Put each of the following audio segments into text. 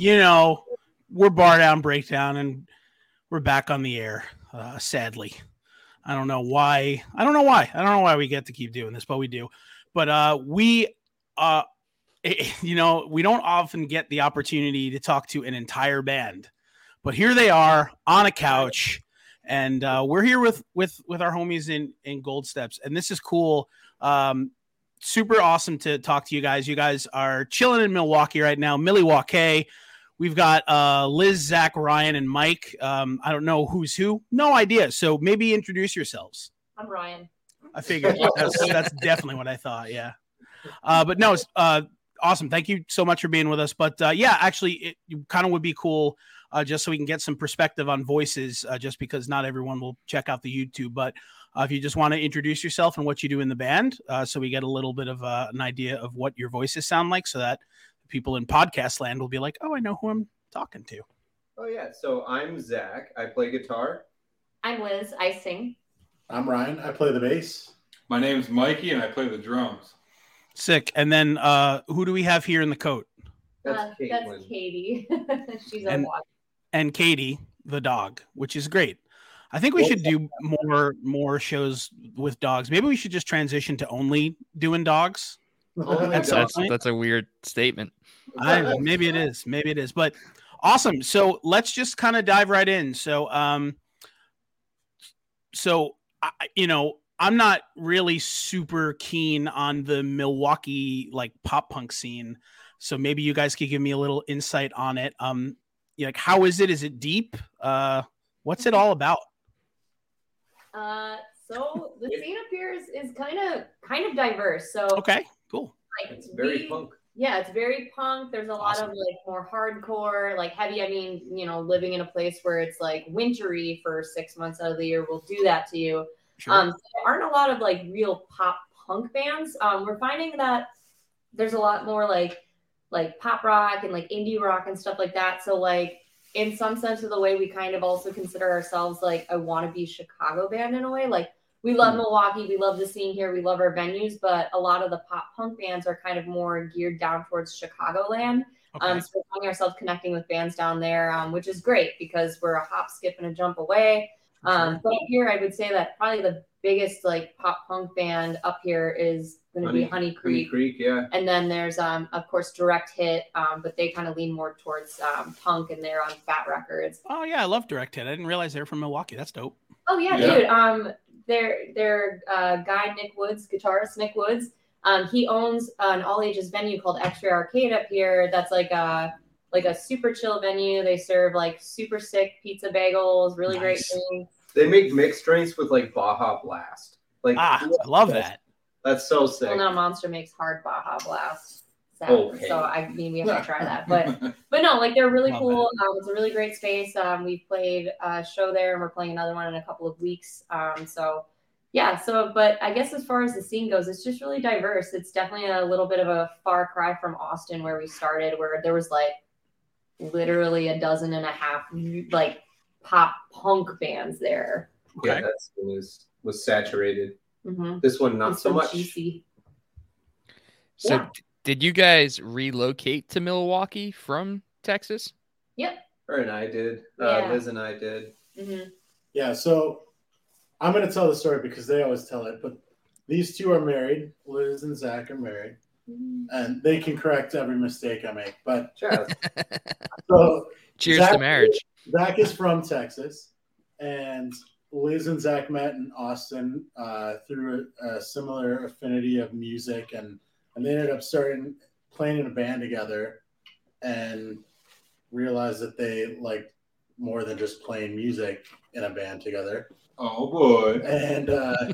You know, we're bar down breakdown and we're back on the air. Uh, sadly, I don't know why. I don't know why. I don't know why we get to keep doing this, but we do. But uh, we, uh, you know, we don't often get the opportunity to talk to an entire band, but here they are on a couch, and uh, we're here with with with our homies in in Gold Steps, and this is cool. Um, super awesome to talk to you guys. You guys are chilling in Milwaukee right now, Milwaukee. We've got uh, Liz, Zach, Ryan, and Mike. Um, I don't know who's who. No idea. So maybe introduce yourselves. I'm Ryan. I figured that's, that's definitely what I thought. Yeah. Uh, but no, it's uh, awesome. Thank you so much for being with us. But uh, yeah, actually, it, it kind of would be cool uh, just so we can get some perspective on voices, uh, just because not everyone will check out the YouTube. But uh, if you just want to introduce yourself and what you do in the band, uh, so we get a little bit of uh, an idea of what your voices sound like, so that people in podcast land will be like, oh, I know who I'm talking to. Oh yeah, so I'm Zach. I play guitar. I'm Liz. I sing. I'm Ryan. I play the bass. My name's Mikey, and I play the drums. Sick. And then uh, who do we have here in the coat? That's Uh, that's Katie. She's our And- watch. And Katie, the dog, which is great. I think we should do more more shows with dogs. Maybe we should just transition to only doing dogs. Oh, That's that's. That's that's a weird statement. I, maybe it is. Maybe it is. But awesome. So let's just kind of dive right in. So, um, so I, you know, I'm not really super keen on the Milwaukee like pop punk scene. So maybe you guys could give me a little insight on it. Um, like how is it? Is it deep? Uh, what's it all about? Uh, so the scene up here is, is kind of kind of diverse. So Okay, cool. like It's very we- punk. Yeah, it's very punk. There's a lot of like more hardcore, like heavy. I mean, you know, living in a place where it's like wintry for six months out of the year will do that to you. Sure. Um, so there aren't a lot of like real pop punk bands. Um, we're finding that there's a lot more like like pop rock and like indie rock and stuff like that. So like in some sense of the way, we kind of also consider ourselves like a wannabe Chicago band in a way. Like we love Milwaukee, we love the scene here, we love our venues, but a lot of the pop punk bands are kind of more geared down towards Chicagoland. okay. Um, so we're finding ourselves connecting with bands down there, um, which is great because we're a hop, skip, and a jump away. Um, but up here, I would say that probably the biggest like pop punk band up here is going to be Honey Creek. Honey Creek. Creek, yeah. And then there's, um, of course, Direct Hit, um, but they kind of lean more towards um, punk and they're on Fat Wreck Chords. oh yeah, I love Direct Hit. I didn't realize they were from Milwaukee. That's dope. Oh yeah, Yeah. dude. Um, their their uh, guy Nick Woods, guitarist Nick Woods. Um, he owns an all ages venue called X-Ray Arcade up here. That's like a like a super chill venue. They serve like super sick pizza bagels, really great Nice. things. They make mixed drinks with like Baja Blast. Like Ah, I love that. That's so sick. Well, now Monster makes hard Baja Blast. So, Okay. so I mean, we have to try that, but but no, like they're really Love cool. Um, it's a really great space. Um, we've played a show there, and we're playing another one in a couple of weeks. Um, so yeah, so but I guess as far as the scene goes, it's just really diverse. It's definitely a little bit of a far cry from Austin, where we started, where there was like literally a dozen and a half like pop punk bands there. Yeah, Okay. that was was saturated. Mm-hmm. This one not so much. Juicy. So Yeah. D- did you guys relocate to Milwaukee from Texas? Yep. Her and I did. Uh, Yeah. Liz and I did. hmm Yeah, so I'm going to tell the story because they always tell it, but these two are married. Liz and Zach are married, and they can correct every mistake I make. But Sure. so Cheers Zach- to marriage. Zach is from Texas, and Liz and Zach met in Austin uh, through a, a similar affinity of music, and and they ended up starting playing in a band together, and realized that they liked more than just playing music in a band together. oh boy. And uh,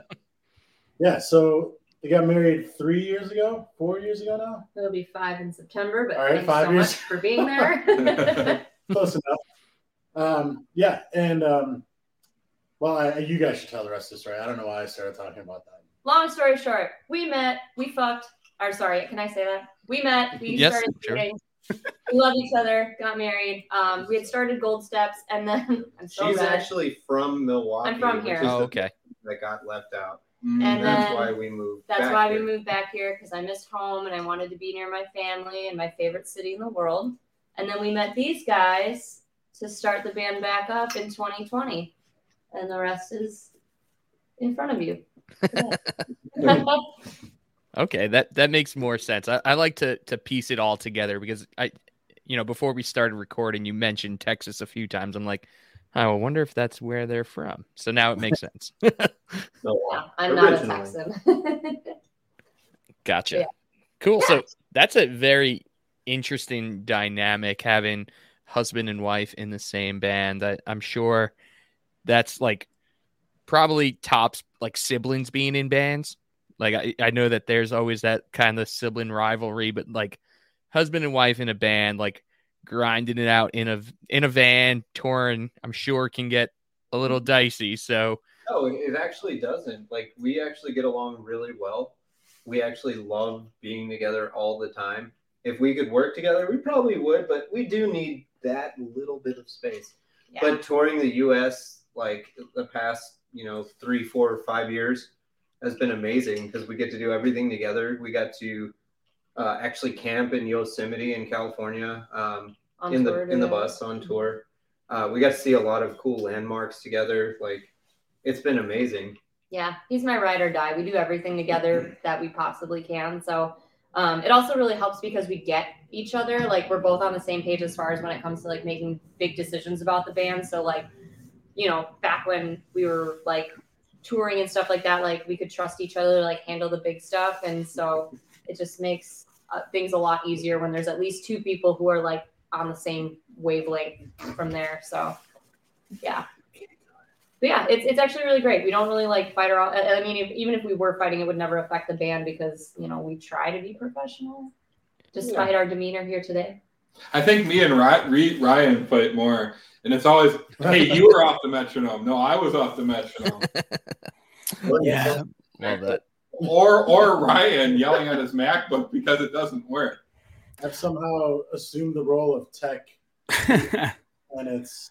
yeah, so they got married three years ago, four years ago now, It'll be five in September, but All right, thanks five so years. much for being there. close enough. Um, yeah, and um, well, I, you guys should tell the rest of the story. I don't know why I started talking about that. Long story short, we met, we fucked. Or sorry, can I say that? We met, we Yes, started sure. dating, we love each other, got married. Um, we had started Gold Steps, and then I'm so She's bad. actually from Milwaukee. I'm from which here. is Oh, okay. That got left out. Mm, And That's then- why we moved. That's back why we here. moved back here because I missed home and I wanted to be near my family and my favorite city in the world. and then we met these guys to start the band back up in 2020, and the rest is in front of you. Yeah. Okay, that that makes more sense. I, I like to to piece it all together because I, you know, before we started recording, you mentioned Texas a few times. I'm like, I wonder if that's where they're from. So now it makes sense. So, Yeah, uh, I'm not a Texan. Gotcha. Yeah. Cool. So that's a very interesting dynamic having husband and wife in the same band. I, I'm sure that's like probably tops like siblings being in bands. Like I, I know that there's always that kind of sibling rivalry, but like husband and wife in a band, like grinding it out in a in a van, touring, I'm sure can get a little mm-hmm. dicey. So No, it- it actually doesn't. Like we actually get along really well. We actually love being together all the time. If we could work together, we probably would, but we do need that little bit of space. yeah. But touring the US like the past, you know, three, four, or five years has been amazing because we get to do everything together. We got to uh, actually camp in Yosemite in California. Um, in the in the bus on tour. Uh, we got to see a lot of cool landmarks together. Like it's been amazing. Yeah, he's my ride or die. We do everything together that we possibly can. So um, it also really helps because we get each other. Like we're both on the same page as far as when it comes to like making big decisions about the band. So like, you know, back when we were like touring and stuff like that, like we could trust each other to like handle the big stuff. And so it just makes uh, things a lot easier when there's at least two people who are like on the same wavelength from there. So yeah. But yeah, it's, it's actually really great. We don't really like fight around. I I mean, if, even if we were fighting, it would never affect the band because you know we try to be professional, despite our demeanor here today. I think me and Ryan fight more, and it's always, "Hey, you were off the metronome. No, I was off the metronome." Yeah. love that. or or Ryan yelling at his MacBook because it doesn't work. I've somehow assumed the role of tech, and it's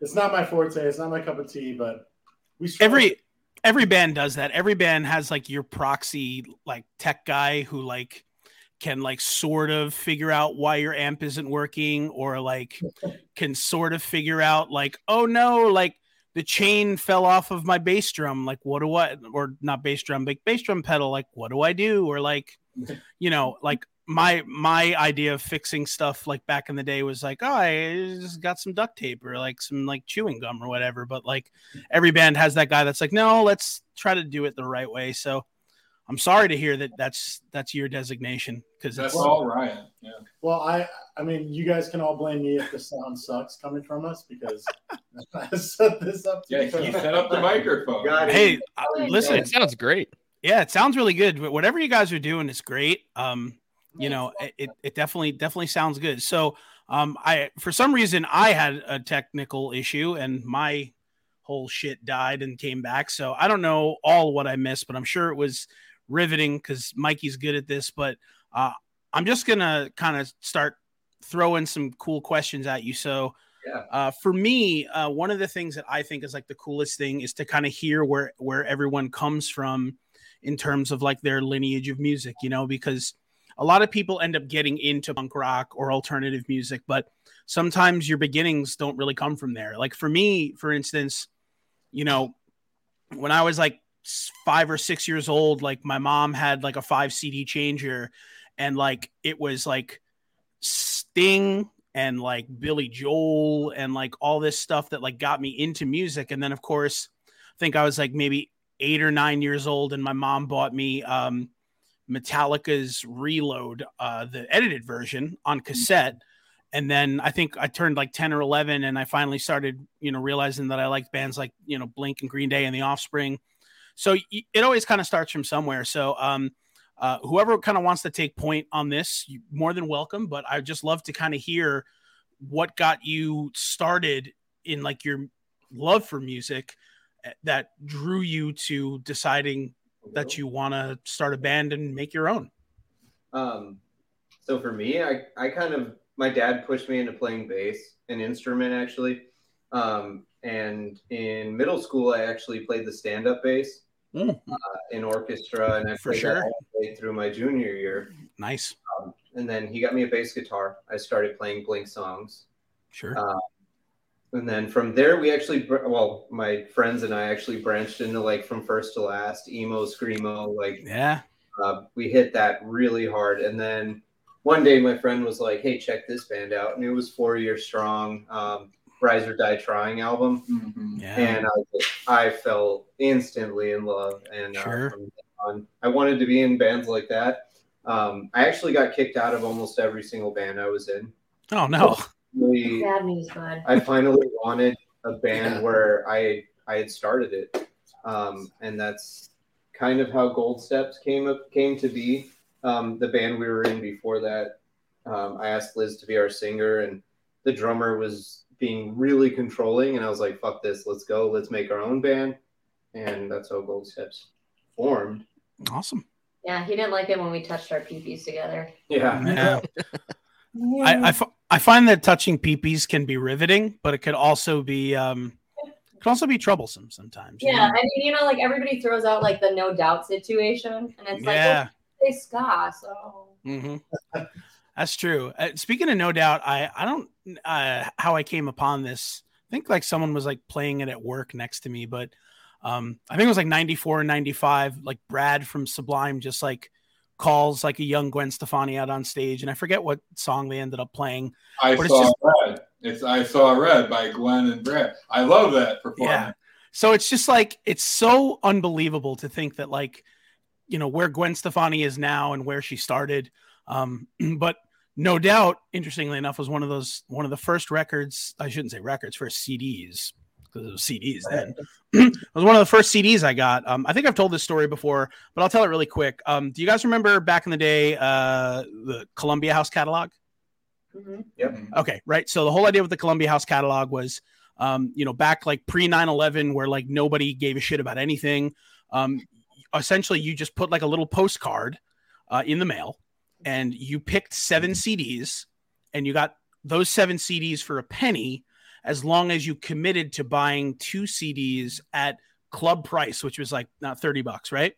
it's not my forte. It's not my cup of tea, but we struggle. every every band does that. Every band has like your proxy like tech guy who like can like sort of figure out why your amp isn't working or like can sort of figure out like oh no like the chain fell off of my bass drum like what do I or not bass drum but bass drum pedal like what do I do? Or like you know like my my idea of fixing stuff like back in the day was like oh I just got some duct tape or like some like chewing gum or whatever but like every band has that guy that's like no let's try to do it the right way. So i'm sorry to hear that that's that's your designation because That's it's all Ryan. Yeah. Well, I I mean, you guys can all blame me if the sound sucks coming from us because I set this up. To Yeah, you set up the microphone. Got it. hey uh, listen It sounds great. yeah it sounds really good but whatever you guys are doing is great um you know it, it, it definitely definitely sounds good so um i for some reason i had a technical issue and my whole shit died and came back so i don't know all what i missed but i'm sure it was riveting because mikey's good at this but uh i'm just gonna kind of start throwing some cool questions at you so Yeah. uh, for me, uh, one of the things that I think is like the coolest thing is to kind of hear where where everyone comes from in terms of like their lineage of music, you know, because a lot of people end up getting into punk rock or alternative music, but sometimes your beginnings don't really come from there. Like for me, for instance, you know, when I was like five or six years old, like my mom had like a five CD changer, and like it was like Sting and like Billy Joel and like all this stuff that like got me into music. And then of course, I think I was like maybe eight or nine years old, and my mom bought me um Metallica's Reload, uh, the edited version on cassette. And then I think I turned like 10 or 11 and I finally started, you know, realizing that I liked bands like, you know, Blink and Green Day and The Offspring. So it always kind of starts from somewhere. So, um, uh, whoever kind of wants to take point on this, more than welcome. But I'd just love to kind of hear what got you started in like your love for music eh, that drew you to deciding that you want to start a band and make your own. Um, so for me, I, I kind of my dad pushed me into playing bass, an instrument actually. Um, and in middle school, I actually played the stand-up bass Mm, in orchestra, and I For played sure. that all the way through my junior year. nice. and then he got me a bass guitar. I started playing Blink songs. Sure. Uh, and then from there, we actually, well, my friends and I actually branched into like from first to last, emo, screamo. Like yeah. uh, we hit that really hard. And then one day, my friend was like, "Hey, check this band out," and it was Four Year Strong, um, Rise or Die Trying album, Mhm. Yeah. and I, just- I fell instantly in love. And uh, Sure. from I wanted to be in bands like that. Um, I actually got kicked out of almost every single band I was in. oh no. Really, Bad news, bud. I finally wanted a band Yeah. where I I had started it, um, and that's kind of how Gold Steps came up came to be. Um, the band we were in before that, um, I asked Liz to be our singer, and the drummer was being really controlling, and I was like, "Fuck this, let's go, let's make our own band," and that's how Gold Steps formed. Awesome. Yeah, he didn't like it when we touched our peepees together. Yeah, Yeah. I, I, f- I find that touching peepees can be riveting, but it could also be um, it can also be troublesome sometimes. Yeah, know? I mean, you know, like everybody throws out like the no doubt situation, and it's like, yeah. well, they ska, so hmm That's true. Uh, speaking of no doubt, I I don't uh, how I came upon this. I think like someone was like playing it at work next to me, but um, I think it was like 94 and 95. Like Brad from Sublime just like calls like a young Gwen Stefani out on stage, and I forget what song they ended up playing. I But it's saw just- red. It's I saw red by Gwen and Brad. I love that performance. Yeah. So it's just like it's so unbelievable to think that like you know where Gwen Stefani is now and where she started. Um, but no doubt, interestingly enough, was one of those one of the first records. I shouldn't say records, first CDs because it was CDs then. it was one of the first CDs I got. Um, I think I've told this story before, but I'll tell it really quick. Um, do you guys remember back in the day uh, the Columbia House catalog? mhm. Mhm. Okay, right. So the whole idea with the Columbia House catalog was, um, you know, back like pre 9 11, where like nobody gave a shit about anything. Um, essentially, you just put like a little postcard uh, in the mail and you picked seven CDs and you got those seven CDs for a penny as long as you committed to buying two CDs at club price, which was like not 30 bucks, right?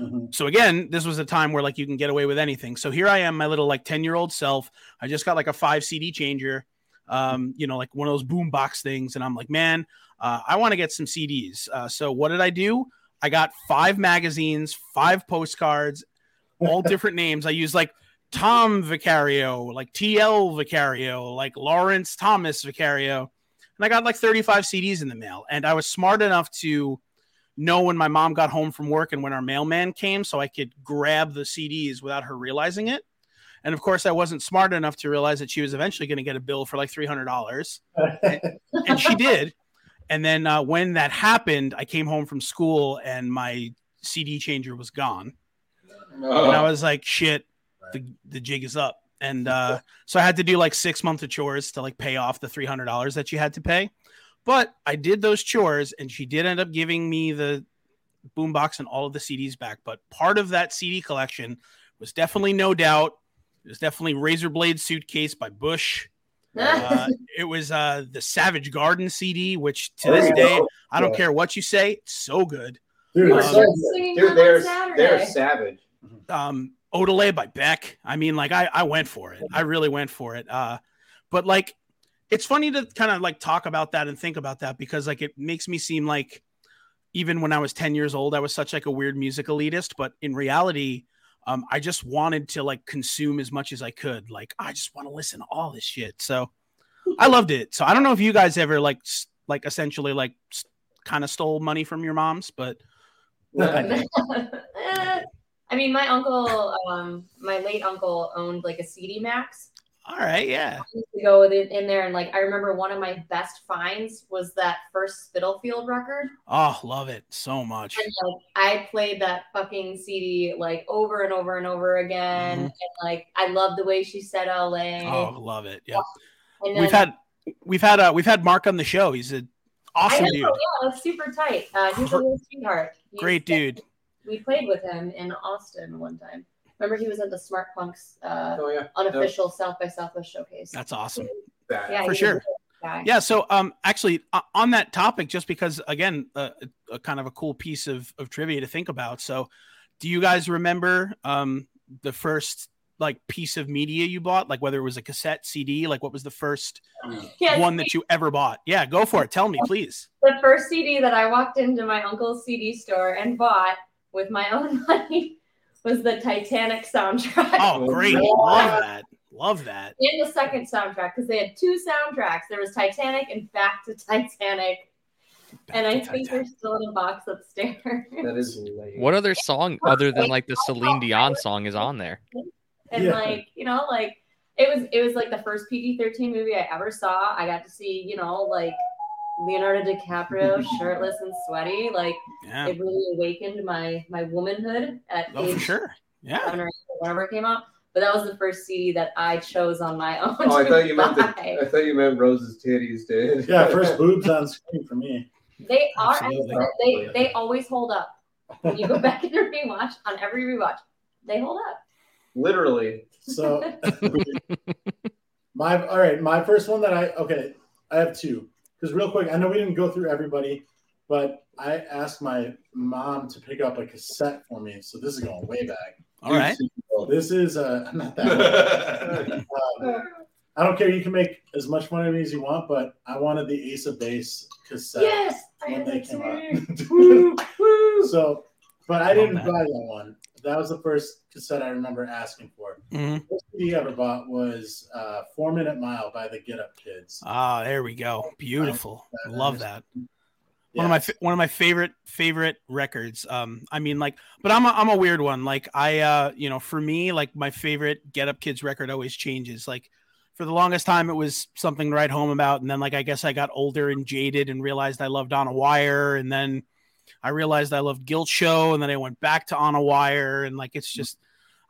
Mhm. so again this was a time where like you can get away with anything. So here i am my little like 10 year old self. I just got like a five cd changer um you know like one of those boom box things and i'm like man uh, i want to get some cds uh, so what did i do? I got five magazines five postcards all different names. I used like tom vicario like tl vicario like lawrence thomas vicario and i got like 35 cds in the mail and i was smart enough to know when my mom got home from work and when our mailman came so I could grab the CDs without her realizing it. And of course, I wasn't smart enough to realize that she was eventually going to get a bill for like $300. And she did. And then uh, when that happened, I came home from school and my CD changer was gone. Oh, And I was like, shit, the, the jig is up. And uh, so I had to do like six months of chores to like pay off the $300 that you had to pay. But I did those chores and she did end up giving me the boombox and all of the CDs back. But part of that CD collection was definitely No Doubt. It was definitely Razor Blade Suitcase by Bush. Uh, it was uh, the Savage Garden CD, which to this day, I don't Yeah. care what you say, it's so good. Dude, We were it's Um, so just good. dude, they're they're savage. um Odelay by Beck. I mean, like I, I went for it. I really went for it. Uh but like it's funny to kind of like talk about that and think about that because like it makes me seem like even when I was 10 years old, I was such like a weird music elitist, but in reality, um, I just wanted to like consume as much as I could. Like I just want to listen to all this shit. So I loved it. So I don't know if you guys ever like like essentially like kind of stole money from your moms, but Yeah. Eh, I mean, my uncle, um, my late uncle owned like a CD Max. all right, yeah. I used to go in, in there and like I remember one of my best finds was that first Spitalfield record. Oh, love it so much. And like I played that fucking CD like over and over and over again. Mhm. And like I love the way she said LA. Oh, love it. Yeah. then, we've had we've had uh we've had Mark on the show. He's an awesome know, dude. yeah, super tight. Uh, he's a little sweetheart. He's- Great dude. We played with him in Austin one time. Remember he was at the Smart Punks uh, Oh yeah, unofficial South by Southwest showcase. That's awesome. that. yeah, for sure. Yeah. So um actually uh, on that topic, just because again uh, a kind of a cool piece of of trivia to think about. So, do you guys remember um the first like piece of media you bought? Like whether it was a cassette, CD, like what was the first Yes, one that you ever bought? Yeah, go for it. Tell me, please. the first CD that I walked into my uncle's CD store and bought with my own money was the Titanic soundtrack. Oh, great. Love that. Love that. And the second soundtrack because they had two soundtracks. There was Titanic and Back to Titanic, and I think they're still in a box upstairs. That is lame. What other song other than like the Celine Dion song is on there? and Yeah. like you know, like it was it was like the first PG thirteen movie I ever saw. I got to see you know like Leonardo DiCaprio shirtless and sweaty. Like Yeah. it really awakened my my womanhood at Oh, age for sure. Yeah. seven or eight, whenever it came out. But that was the first CD that I chose on my own. Oh, I to thought you meant the. I thought you meant Rose's titties, dude. yeah, first boobs on screen for me. They are Absolutely. they they always hold up. When you go back and rewatch on every rewatch, they hold up. Literally. So my all right, my first one that I okay, I have two. Because real quick, I know we didn't go through everybody, but I asked my mom to pick up a cassette for me. So this is going way back. All right. This is uh not that. um, I don't care. You can make as much money as you want, but I wanted the Ace of Base cassette Yes, I when had they that came too. out. so, but I didn't that. buy that one. That was the first cassette I remember asking for. Mhm. First CD I ever bought was uh, Four Minute Mile by the Get Up Kids. Ah, there we go. Beautiful. That Love that. Yeah. One of my fa- one of my favorite favorite records. Um, I mean, like, but I'm a, I'm a weird one. Like, I uh, you know, for me, like my favorite Get Up Kids record always changes. Like, for the longest time, it was something to write home about, and then like I guess I got older and jaded and realized I loved On a Wire, and then I realized I loved Guilt Show, and then I went back to On a Wire, and like it's mm-hmm. just.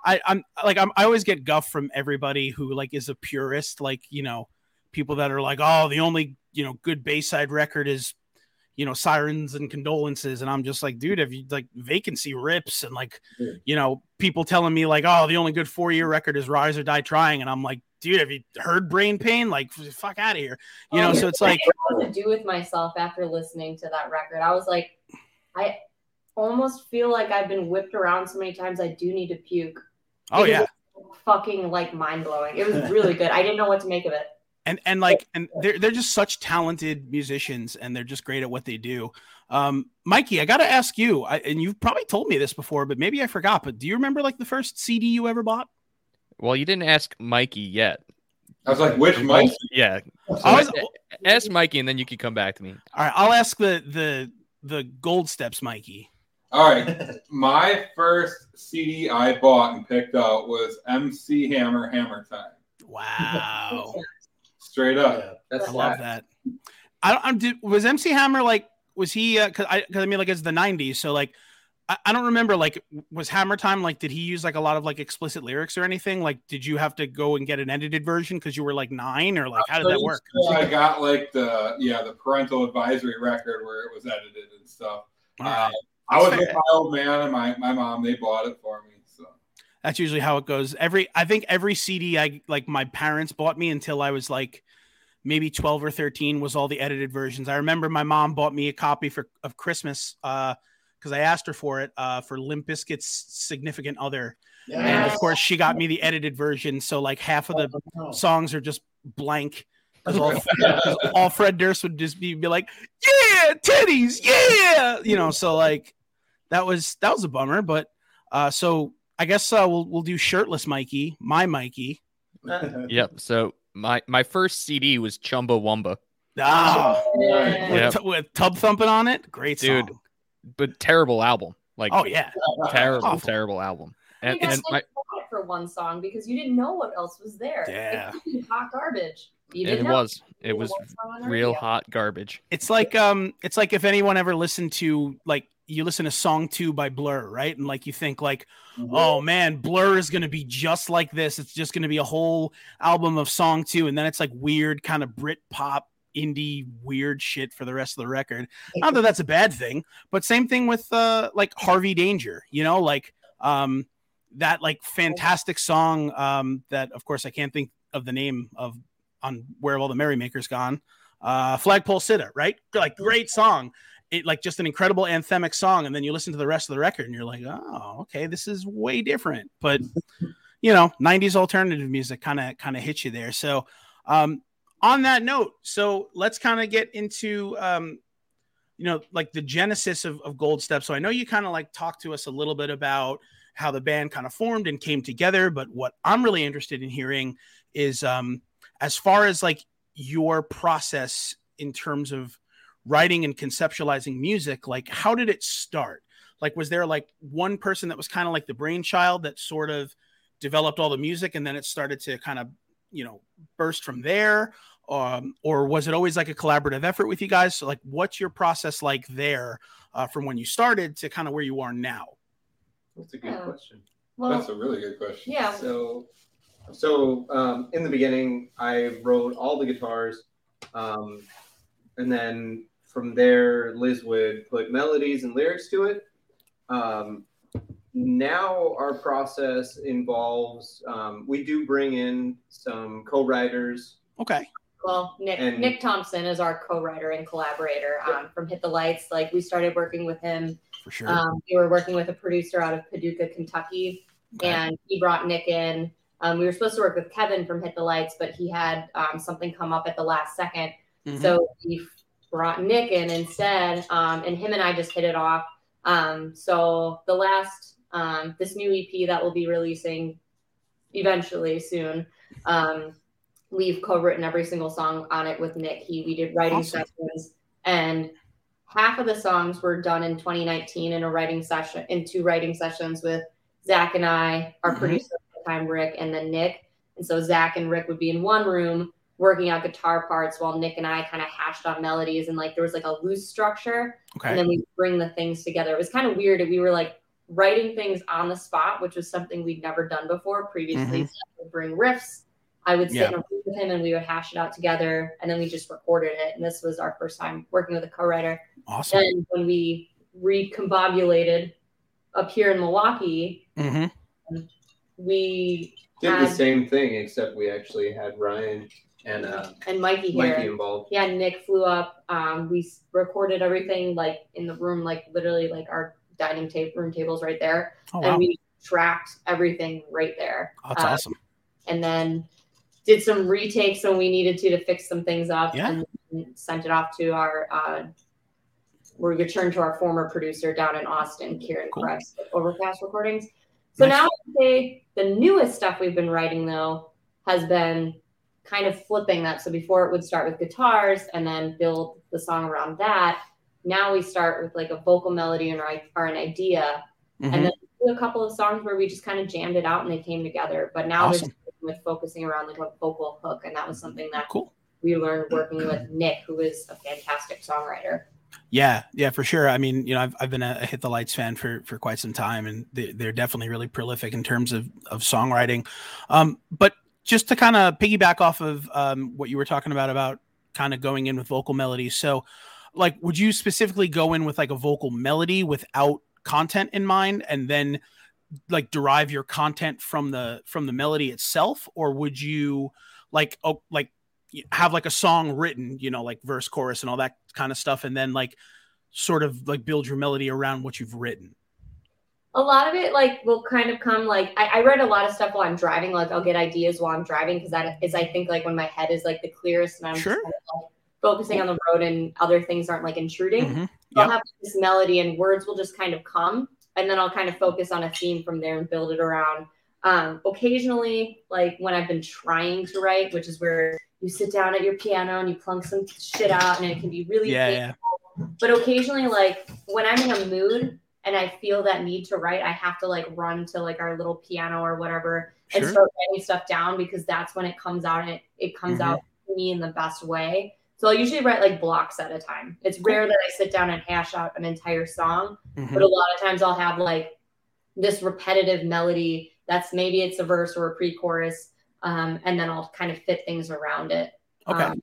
I, I'm like I'm, I always get guff from everybody who like is a purist, like you know, people that are like, oh, the only you know good Bayside record is you know sirens and condolences and i'm just like dude have you like vacancy rips and like Yeah. you know people telling me like oh the only good four year record is rise or die trying and i'm like dude have you heard brain pain like fuck out of here you oh, know Oh, so it's like know what to do with myself after listening to that record. I was like, I almost feel like I've been whipped around so many times. I do need to puke. oh yeah fucking like mind blowing. It was really good. I didn't know what to make of it. and and like and they're they're just such talented musicians and they're just great at what they do um mikey i gotta ask you I, and you've probably told me this before but maybe i forgot but do you remember like the first cd you ever bought Well, you didn't ask Mikey yet. I was like, which Mikey? Yeah. I was- Ask Mikey and then you can come back to me. all right i'll ask the the the gold steps mikey All right. My first CD I bought and picked out was MC Hammer Hammer Time. wow Straight up. Yeah. That's I love that. I don't. I'm, did, was MC Hammer like? Was he? Uh, cause I, cause I mean, like it's the '90s, so like, I, I don't remember. Like, was Hammer Time like? Did he use like a lot of like explicit lyrics or anything? Like, did you have to go and get an edited version because you were like nine, or like how did that work? I got like the yeah the parental advisory record where it was edited and stuff. All right. I was That's with fair. my old man and my, my mom. They bought it for me. So That's usually how it goes. Every I think every CD I like my parents bought me until I was like maybe 12 or 13 was all the edited versions. I remember my mom bought me a copy for of Christmas uh because I asked her for it uh for Limp Bizkit's significant other. And of course she got me the edited version so like half of the Oh, songs are just blank because all, 'cause all Fred Durst would just be, be like, "Yeah, titties, yeah," you know. So like, that was that was a bummer, but uh, so I guess uh, we'll we'll do shirtless Mikey, my Mikey. Yep. So my my first CD was Chumbawamba, Ah, Yeah. with, Yep. tu- with tub thumping on it, great Dude. song. But terrible album. Like Oh yeah, terrible, Awful. terrible album. And, you guys and my, bought it for one song because you didn't know what else was there. Yeah. Hot garbage. It know. was it was know what song on the real radio. hot garbage. it's like um, it's like if anyone ever listened to like you listen to song two by Blur, right? And like you think like oh man, Blur is going to be just like this. It's just going to be a whole album of song two, and then it's like weird kind of Brit pop indie weird shit for the rest of the record. Not that that's a bad thing, but same thing with uh like Harvey Danger, you know, like um that like fantastic song um that of course I can't think of the name of on Where Have All the Merrymakers Gone. Uh Flagpole Sitta, right? Like great song. It like just an incredible anthemic song, and then you listen to the rest of the record and you're like, oh, okay, this is way different. But you know 90s alternative music kind of kind of hits you there so um on that note so let's kind of get into um you know like the genesis of, of gold step. So i know you kind of like talked to us a little bit about how the band kind of formed and came together but what i'm really interested in hearing is um as far as like your process in terms of writing and conceptualizing music like how did it start? Like was there like one person that was kind of like the brainchild that sort of developed all the music and then it started to kind of you know burst from there um, or was it always like a collaborative effort with you guys so like what's your process like there uh, from when you started to kind of where you are now That's a good Yeah. question. Well, That's a really good question. yeah. So, so um, in the beginning, I wrote all the guitars, um, and then from there, Liz would put melodies and lyrics to it. Um, now our process involves um, we do bring in some co-writers. okay Well, Nick And- Nick Thompson is our co-writer and collaborator um, from Hit the Lights. Like we started working with him. for sure Um, we were working with a producer out of Paducah, Kentucky, Okay. and he brought Nick in. Um, we were supposed to work with Kevin from Hit the Lights, but he had um, something come up at the last 2nd Mhm. So we brought Nick in instead, um, and him and I just hit it off. Um, so the last, um, this new EP that we'll be releasing eventually soon, um, we've co-written every single song on it with Nick. He we did writing Awesome. sessions, and half of the songs were done in 2019 in a writing session, in two writing sessions with Zach and I, our Mhm. producer at the time, Rick, and then Nick. And so Zach and Rick would be in one room working out guitar parts while Nick and I kind of hashed on melodies and like there was like a loose structure Okay. and then we bring the things together. It was kind of weird. We were like writing things on the spot, which was something we'd never done before. Previously, Zach would bring riffs. I would sit Yeah. in a room with him and we would hash it out together and then we just recorded it. And this was our first time working with a co-writer. awesome Then when we recombobulated up here in Milwaukee, hmm Did we the same thing, except we actually had Ryan and uh, and Mikey here. Mikey involved. yeah, Nick flew up. Um, we recorded everything like in the room, like literally like our dining table room tables right there, oh and wow we tracked everything right there. that's Uh, awesome And then did some retakes when we needed to to fix some things up, Yeah. and sent it off to our. Uh, we returned to our former producer down in Austin, Kieran Cool. Krebs, Overcast Recordings. So Nice. now I'd say the newest stuff we've been writing though has been kind of flipping that. So before it would start with guitars and then build the song around that. Now we start with like a vocal melody or, or an idea, Mhm. and then a couple of songs where we just kind of jammed it out and they came together. But now Awesome. there's with focusing around like a vocal hook, and that was something that cool we learned working with Nick, who is a fantastic songwriter. Yeah, yeah, for sure. I mean, you know, I've, I've been a, a Hit the Lights fan for for quite some time, and they, they're definitely really prolific in terms of of songwriting. Um, but just to kind of piggyback off of um, what you were talking about about kind of going in with vocal melodies. So, like, would you specifically go in with like a vocal melody without content in mind, and then like derive your content from the from the melody itself, or would you like oh like have like a song written, you know, like verse, chorus, and all that kind of stuff, and then like sort of like build your melody around what you've written. A lot of it like will kind of come like I, I write a lot of stuff while I'm driving. Like I'll get ideas while I'm driving because that is I think like when my head is like the clearest and I'm Sure. just kind of, like, focusing on the road and other things aren't like intruding. Mhm. So I'll have this melody and words will just kind of come and then I'll kind of focus on a theme from there and build it around. Um, occasionally, like when I've been trying to write, which is where you sit down at your piano and you plunk some shit out and it can be really Yeah, painful. yeah, But occasionally, like when I'm in a mood and I feel that need to write, I have to like run to like our little piano or whatever and start writing stuff down because that's when it comes out and it, it comes Mhm. out to me in the best way. So I'll usually write like blocks at a time. It's rare that I sit down and hash out an entire song, Mhm. but a lot of times I'll have like this repetitive melody that's maybe it's a verse or a pre-chorus, um, and then I'll kind of fit things around it. Okay. Um,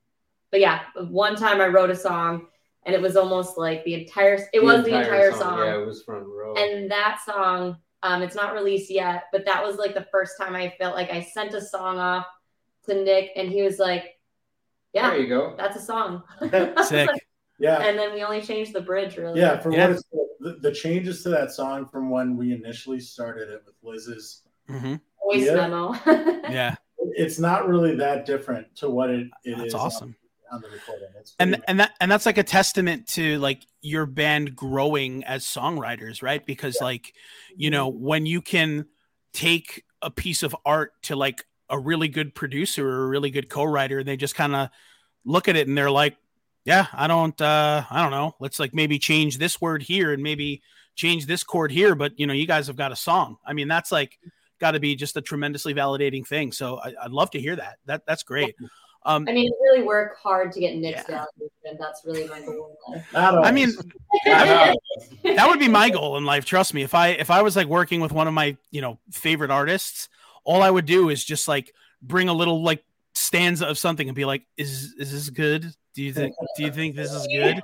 but yeah, one time I wrote a song and it was almost like the entire it The was the entire song. Yeah, it was from Row. And that song, um, it's not released yet, but that was like the first time I felt like I sent a song off to Nick and he was like, Yeah, there you go. that's a song. Sick. Yeah. and then we only changed the bridge really. Yeah, for Yeah. what it's the, the changes to that song from when we initially started it with Liz's hmm voice Yeah. memo. Yeah, It's not really that different to what it, it is that's awesome. on, on the recording. And pretty and that and that's like a testament to like your band growing as songwriters right because like you know when you can take a piece of art to like a really good producer or a really good co-writer and they just kind of look at it and they're like yeah i don't uh i don't know let's like maybe change this word here and maybe change this chord here but you know you guys have got a song i mean that's like got to be just a tremendously validating thing so I, i'd love to hear that that that's great um I mean, really work hard to get Nick's Yeah. validation. That's really my goal in life. I always. mean, that would be my goal in life trust me if i if i was like working with one of my you know favorite artists all i would do is just like bring a little like stanza of something and be like is is this good do you think do you think this is good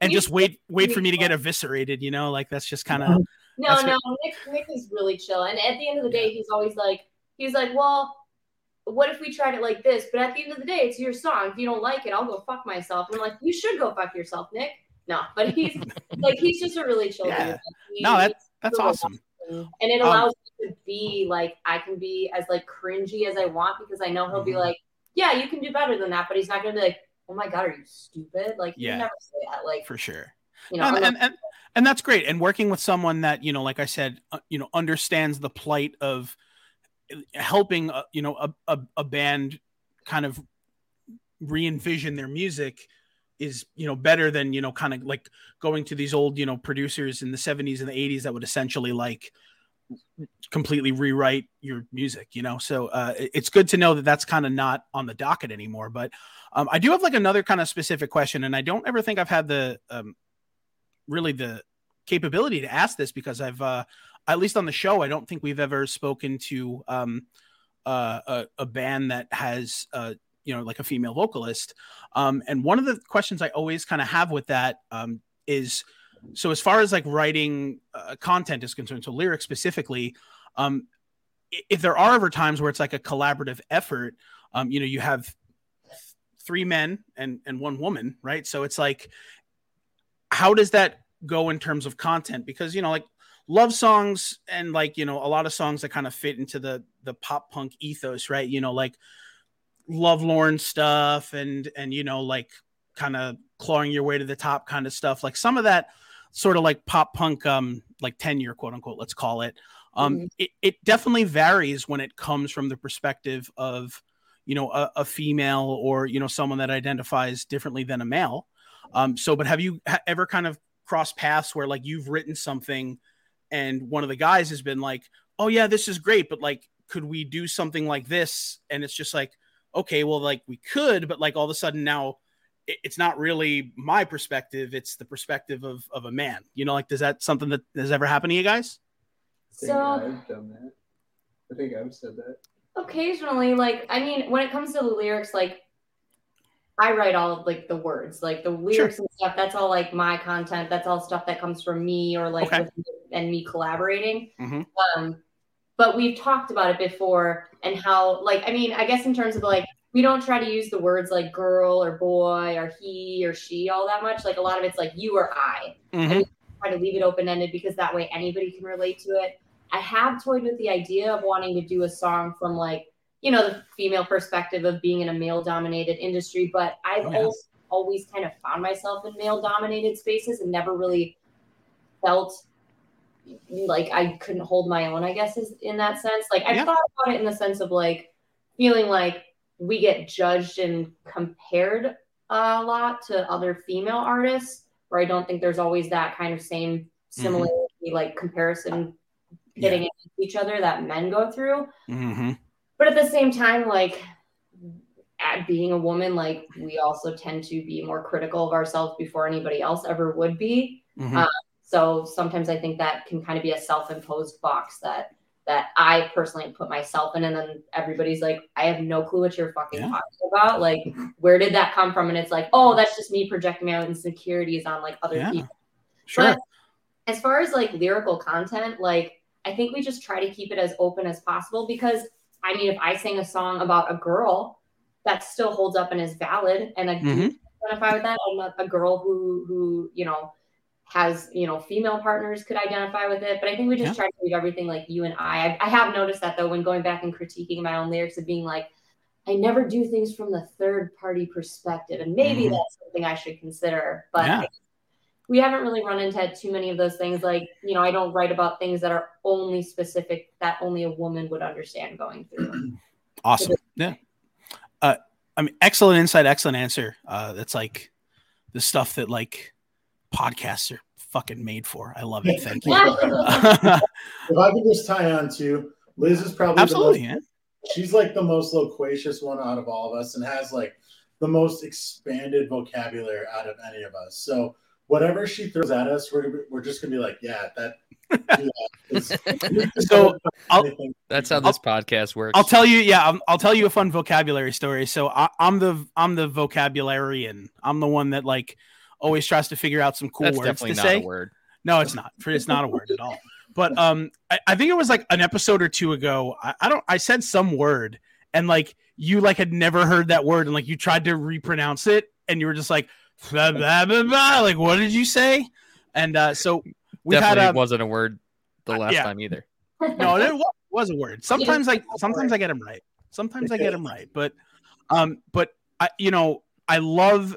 and just wait wait for me to get eviscerated you know like that's just kind of No, no, Nick, Nick is really chill. And at the end of the day, he's always like, he's like, well, what if we tried it like this? But at the end of the day, it's your song. If you don't like it, I'll go fuck myself. And I'm like, you should go fuck yourself, Nick. No, but he's like, he's just a really chill Yeah. dude. He- no that that's awesome. And it Um, allows to be like, I can be as like cringy as I want because I know he'll be Mhm. like, yeah, you can do better than that. But he's not going to be like, oh my God, are you stupid? Like, Yeah. you never say that. Like, for sure you know, and, and, and and that's great and working with someone that you know like i said uh, you know understands the plight of helping uh, you know a, a, a band kind of re-envision their music is you know better than you know kind of like going to these old you know producers in the 70s and the 80s that would essentially like completely rewrite your music you know? So uh, it's good to know that that's kind of not on the docket anymore but um, i do have like another kind of specific question and i don't ever think i've had the um, really the capability to ask this because i've uh, at least on the show i don't think we've ever spoken to um, uh, a, a band that has uh, you know like a female vocalist. Um, and one of the questions i always kind of have with that um, is so as far as like writing uh, content is concerned so lyrics specifically um, if there are ever times where it's like a collaborative effort um, you know you have three men and and one woman right? So it's like how does that go in terms of content? Because you know like love songs and like you know a lot of songs that kind of fit into the the pop punk ethos right? You know like love lorn stuff and and you know like kind of clawing your way to the top kind of stuff. Like some of that sort of like pop punk um like tenure quote unquote let's call it. Um Mhm. it, it definitely varies when it comes from the perspective of you know a, a female or you know someone that identifies differently than a male. Um so but have you ha- ever kind of crossed paths where like you've written something and one of the guys has been like oh yeah this is great but like could we do something like this? And it's just like okay well like we could but like all of a sudden now it's not really my perspective it's the perspective of of a man you know like does that something that has ever happened to you guys I think So- I've done that. I think I've said that. occasionally like i mean when it comes to the lyrics like i write all of like the words like the lyrics and stuff that's all like my content that's all stuff that comes from me or like Okay. with- and me collaborating Mhm. um but we've talked about it before and how like i mean i guess in terms of like we don't try to use the words like girl or boy or he or she all that much like a lot of it's like you or i Mhm. try to leave it open ended because that way anybody can relate to it. I have toyed with the idea of wanting to do a song from like, you know, the female perspective of being in a male dominated industry, but I've Oh, yeah. also always kind of found myself in male dominated spaces and never really felt like I couldn't hold my own, I guess, is in that sense. Like I've Yeah. thought about it in the sense of like feeling like we get judged and compared a lot to other female artists where I don't think there's always that kind of same similarity, like comparison hitting against each other that men go through. Mhm. But at the same time, like at being a woman, like we also tend to be more critical of ourselves before anybody else ever would be. Mhm. Uh, So sometimes I think that can kind of be a self-imposed box that that I personally put myself in, and then everybody's like, I have no clue what you're fucking Yeah. talking about. Like, where did that come from? And it's like, oh, that's just me projecting my own insecurities on like other Yeah. people. sure But as far as like lyrical content, like I think we just try to keep it as open as possible because I mean, if I sing a song about a girl, that still holds up and is valid, and I Mhm. identify with that. I'm not a girl who who you know has you know female partners could identify with it but i think we just Yeah. try to leave everything like you and I. I i have noticed that though when going back and critiquing my own lyrics of being like i never do things from the third party perspective and maybe Mhm. that's something i should consider but Yeah. we haven't really run into too many of those things like you know i don't write about things that are only specific that only a woman would understand going through Awesome. Yeah. Uh, I mean, excellent insight, excellent answer. Uh, that's like the stuff that like podcasts are fucking made for. I love it. Thank you. If I could just tie on to Liz is probably Absolutely. The Yeah. most, she's like the most loquacious one out of all of us and has like the most expanded vocabulary out of any of us. So whatever she throws at us, we're we're just gonna be like, yeah, that. do So, I'll- That's how this podcast works. I'll tell you. Yeah, I'll, I'll tell you a fun vocabulary story. So I, I'm the I'm the vocabularian. I'm the one that like always tries to figure out some cool That's words definitely to not say. a word. No, it's not. It's not a word at all. But um, I, I think it was like an episode or two ago. I, I don't. I said some word, and like you like had never heard that word, and like you tried to repronounce it, and you were just like, blah, blah, blah, blah. like what did you say? And uh, so we had definitely a wasn't a word the Uh, last yeah. time either. no, it wa- was a word. Sometimes I sometimes I get them right. Sometimes I get them right. But um, but I you know I love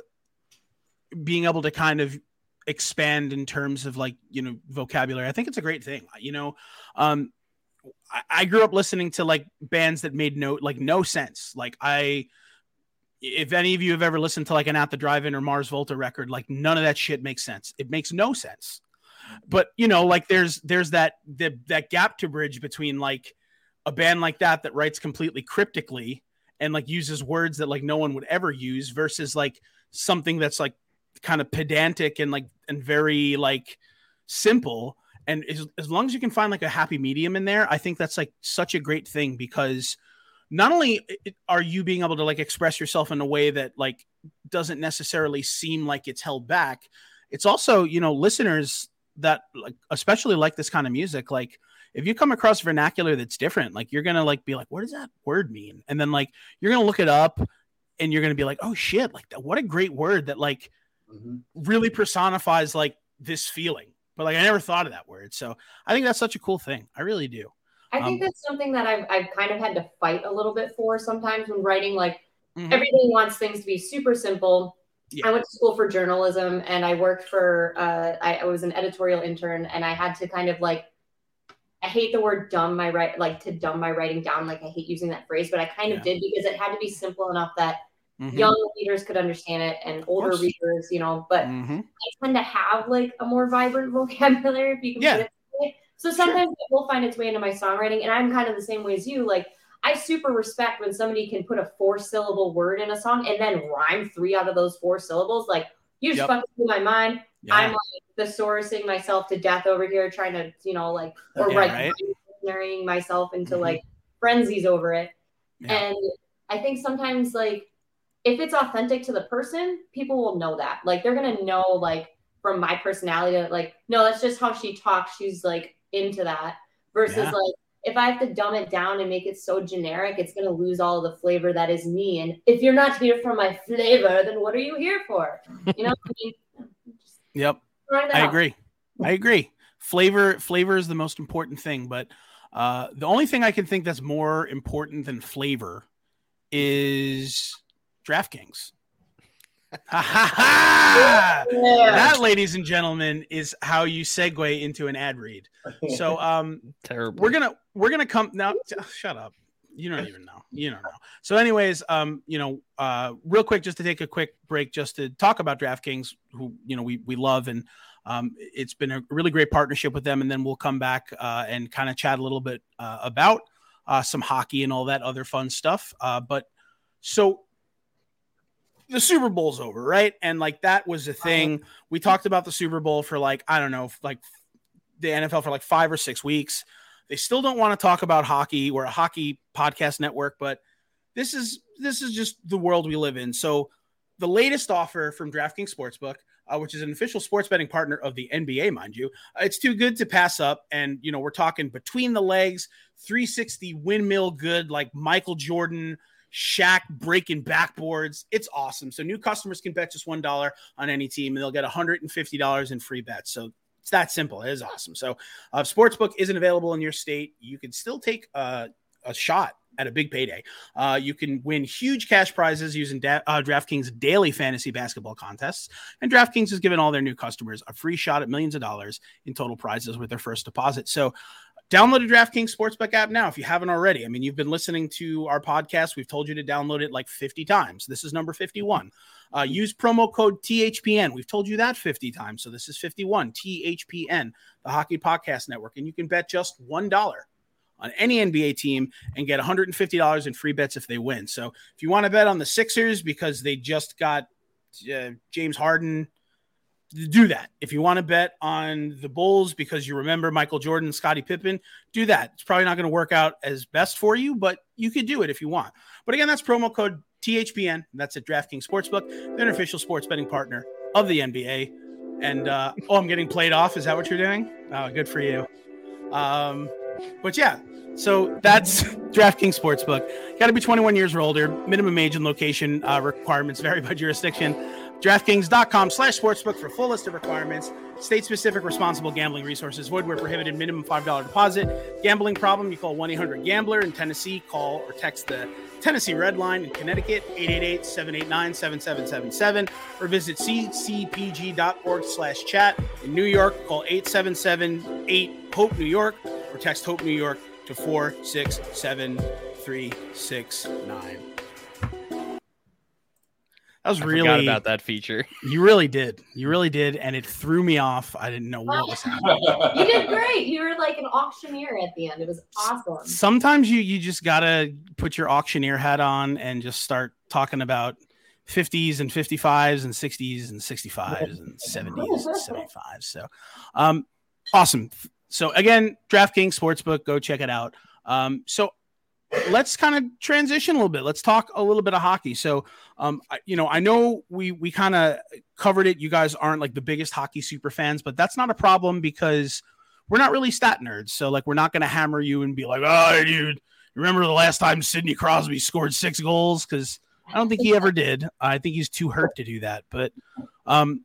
being able to kind of expand in terms of like you know vocabulary. I think it's a great thing. You know, um, I, I grew up listening to like bands that made no like no sense. Like I. If any of you have ever listened to like an At the Drive-In or Mars Volta record, like none of that shit makes sense. It makes no sense but you know like there's there's that the, that gap to bridge between like a band like that that writes completely cryptically and like uses words that like no one would ever use versus like something that's like kind of pedantic and like and very like simple. And as, as long as you can find like a happy medium in there i think that's like such a great thing because not only are you being able to like express yourself in a way that like doesn't necessarily seem like it's held back it's also you know listeners that like especially like this kind of music like if you come across vernacular that's different like you're gonna like be like what does that word mean? And then like you're gonna look it up and you're gonna be like oh shit like what a great word that like Mhm. really personifies like this feeling but like i never thought of that word so i think that's such a cool thing i really do I think Um, that's something that I've I've kind of had to fight a little bit for sometimes when writing. Like Mhm. everybody wants things to be super simple. Yeah. I went to school for journalism and I worked for uh, I, I was an editorial intern and I had to kind of like I hate the word dumb my right like to dumb my writing down. Like I hate using that phrase, but I kind of Yeah. did because it had to be simple enough that Mhm. young readers could understand it and older readers, you know. But Mhm. I tend to have like a more vibrant vocabulary, if you can Yeah. put it. So sometimes it will find its way into my songwriting, and I'm kind of the same way as you. Like I super respect when somebody can put a four syllable word in a song and then rhyme three out of those four syllables. Like you just Yep. fucking blew my mind. Yeah. I'm like thesaurousing myself to death over here, trying to, you know, like or Yeah, like right. myself into Mhm. like frenzies over it. Yeah. And I think sometimes like if it's authentic to the person, people will know that. Like they're gonna know like from my personality that like, no, that's just how she talks. She's like into that. Versus Yeah. like if I have to dumb it down and make it so generic, it's gonna lose all of the flavor that is me. And if you're not here for my flavor, then what are you here for? You know, I mean, yep I out. agree. I agree. Flavor flavor is the most important thing, but uh, the only thing I can think that's more important than flavor is DraftKings. Yeah. That, ladies and gentlemen, is how you segue into an ad read. So, um, Terrible. we're gonna we're gonna come now. Shut up. You don't even know. You don't know. So, anyways, um, you know, uh, real quick, just to take a quick break, just to talk about DraftKings, who you know we we love, and um, it's been a really great partnership with them. And then we'll come back uh, and kind of chat a little bit uh, about uh, some hockey and all that other fun stuff. Uh, but so the Super Bowl's over, right? And like that was a thing. We talked about the Super Bowl for like I don't know, like the NFL for like five or six weeks. They still don't want to talk about hockey. We're a hockey podcast network, but this is this is just the world we live in. So the latest offer from DraftKings Sportsbook, uh, which is an official sports betting partner of the NBA, mind you, uh, it's too good to pass up. And you know we're talking between the legs, 360 windmill good, like Michael Jordan Shaq breaking backboards. It's awesome. So new customers can bet just one dollar on any team, and they'll get one hundred and fifty dollars in free bets. So it's that simple. It is awesome. So uh, sportsbook isn't available in your state. You can still take uh, a shot at a big payday. Uh, you can win huge cash prizes using da- uh, DraftKings daily fantasy basketball contests. And DraftKings has given all their new customers a free shot at millions of dollars in total prizes with their first deposit. So download a DraftKings Sportsbook app now if you haven't already. I mean, you've been listening to our podcast. We've told you to download it like 50 times. This is number 51. Uh, use promo code THPN. We've told you that 50 times. So this is 51 THPN, the Hockey Podcast Network. And you can bet just $1 on any NBA team and get $150 in free bets if they win. So if you want to bet on the Sixers because they just got uh, James Harden, do that. If you want to bet on the Bulls because you remember Michael Jordan, Scottie Pippen, do that. It's probably not going to work out as best for you, but you could do it if you want. But again, that's promo code THPN. That's at DraftKings Sportsbook, the official sports betting partner of the NBA. And uh, oh, I'm getting played off. Is that what you're doing? Oh, good for you. Um, but yeah, so that's DraftKings Sportsbook. Got to be 21 years or older. Minimum age and location uh, requirements vary by jurisdiction. DraftKings.com slash sportsbook for full list of requirements. State specific responsible gambling resources void where prohibited minimum $5 deposit. Gambling problem, you call 1 800 Gambler. In Tennessee, call or text the Tennessee Red Line. In Connecticut, 888 789 7777. Or visit ccpg.org slash chat. In New York, call 877 8 HOPE New York or text HOPE New York to 467369. That was I really forgot about that feature. You really did. You really did, and it threw me off. I didn't know what was happening. You did great. You were like an auctioneer at the end. It was awesome. Sometimes you you just gotta put your auctioneer hat on and just start talking about 50s and 55s and 60s and 65s and 70s and 75s. So, um, awesome. So again, DraftKings Sportsbook, go check it out. Um, so let's kind of transition a little bit. Let's talk a little bit of hockey. So, um, I, you know, I know we we kind of covered it. You guys aren't like the biggest hockey super fans, but that's not a problem because we're not really stat nerds. So, like, we're not going to hammer you and be like, "Oh, dude, remember the last time Sidney Crosby scored six goals?" Because I don't think he ever did. I think he's too hurt to do that. But um,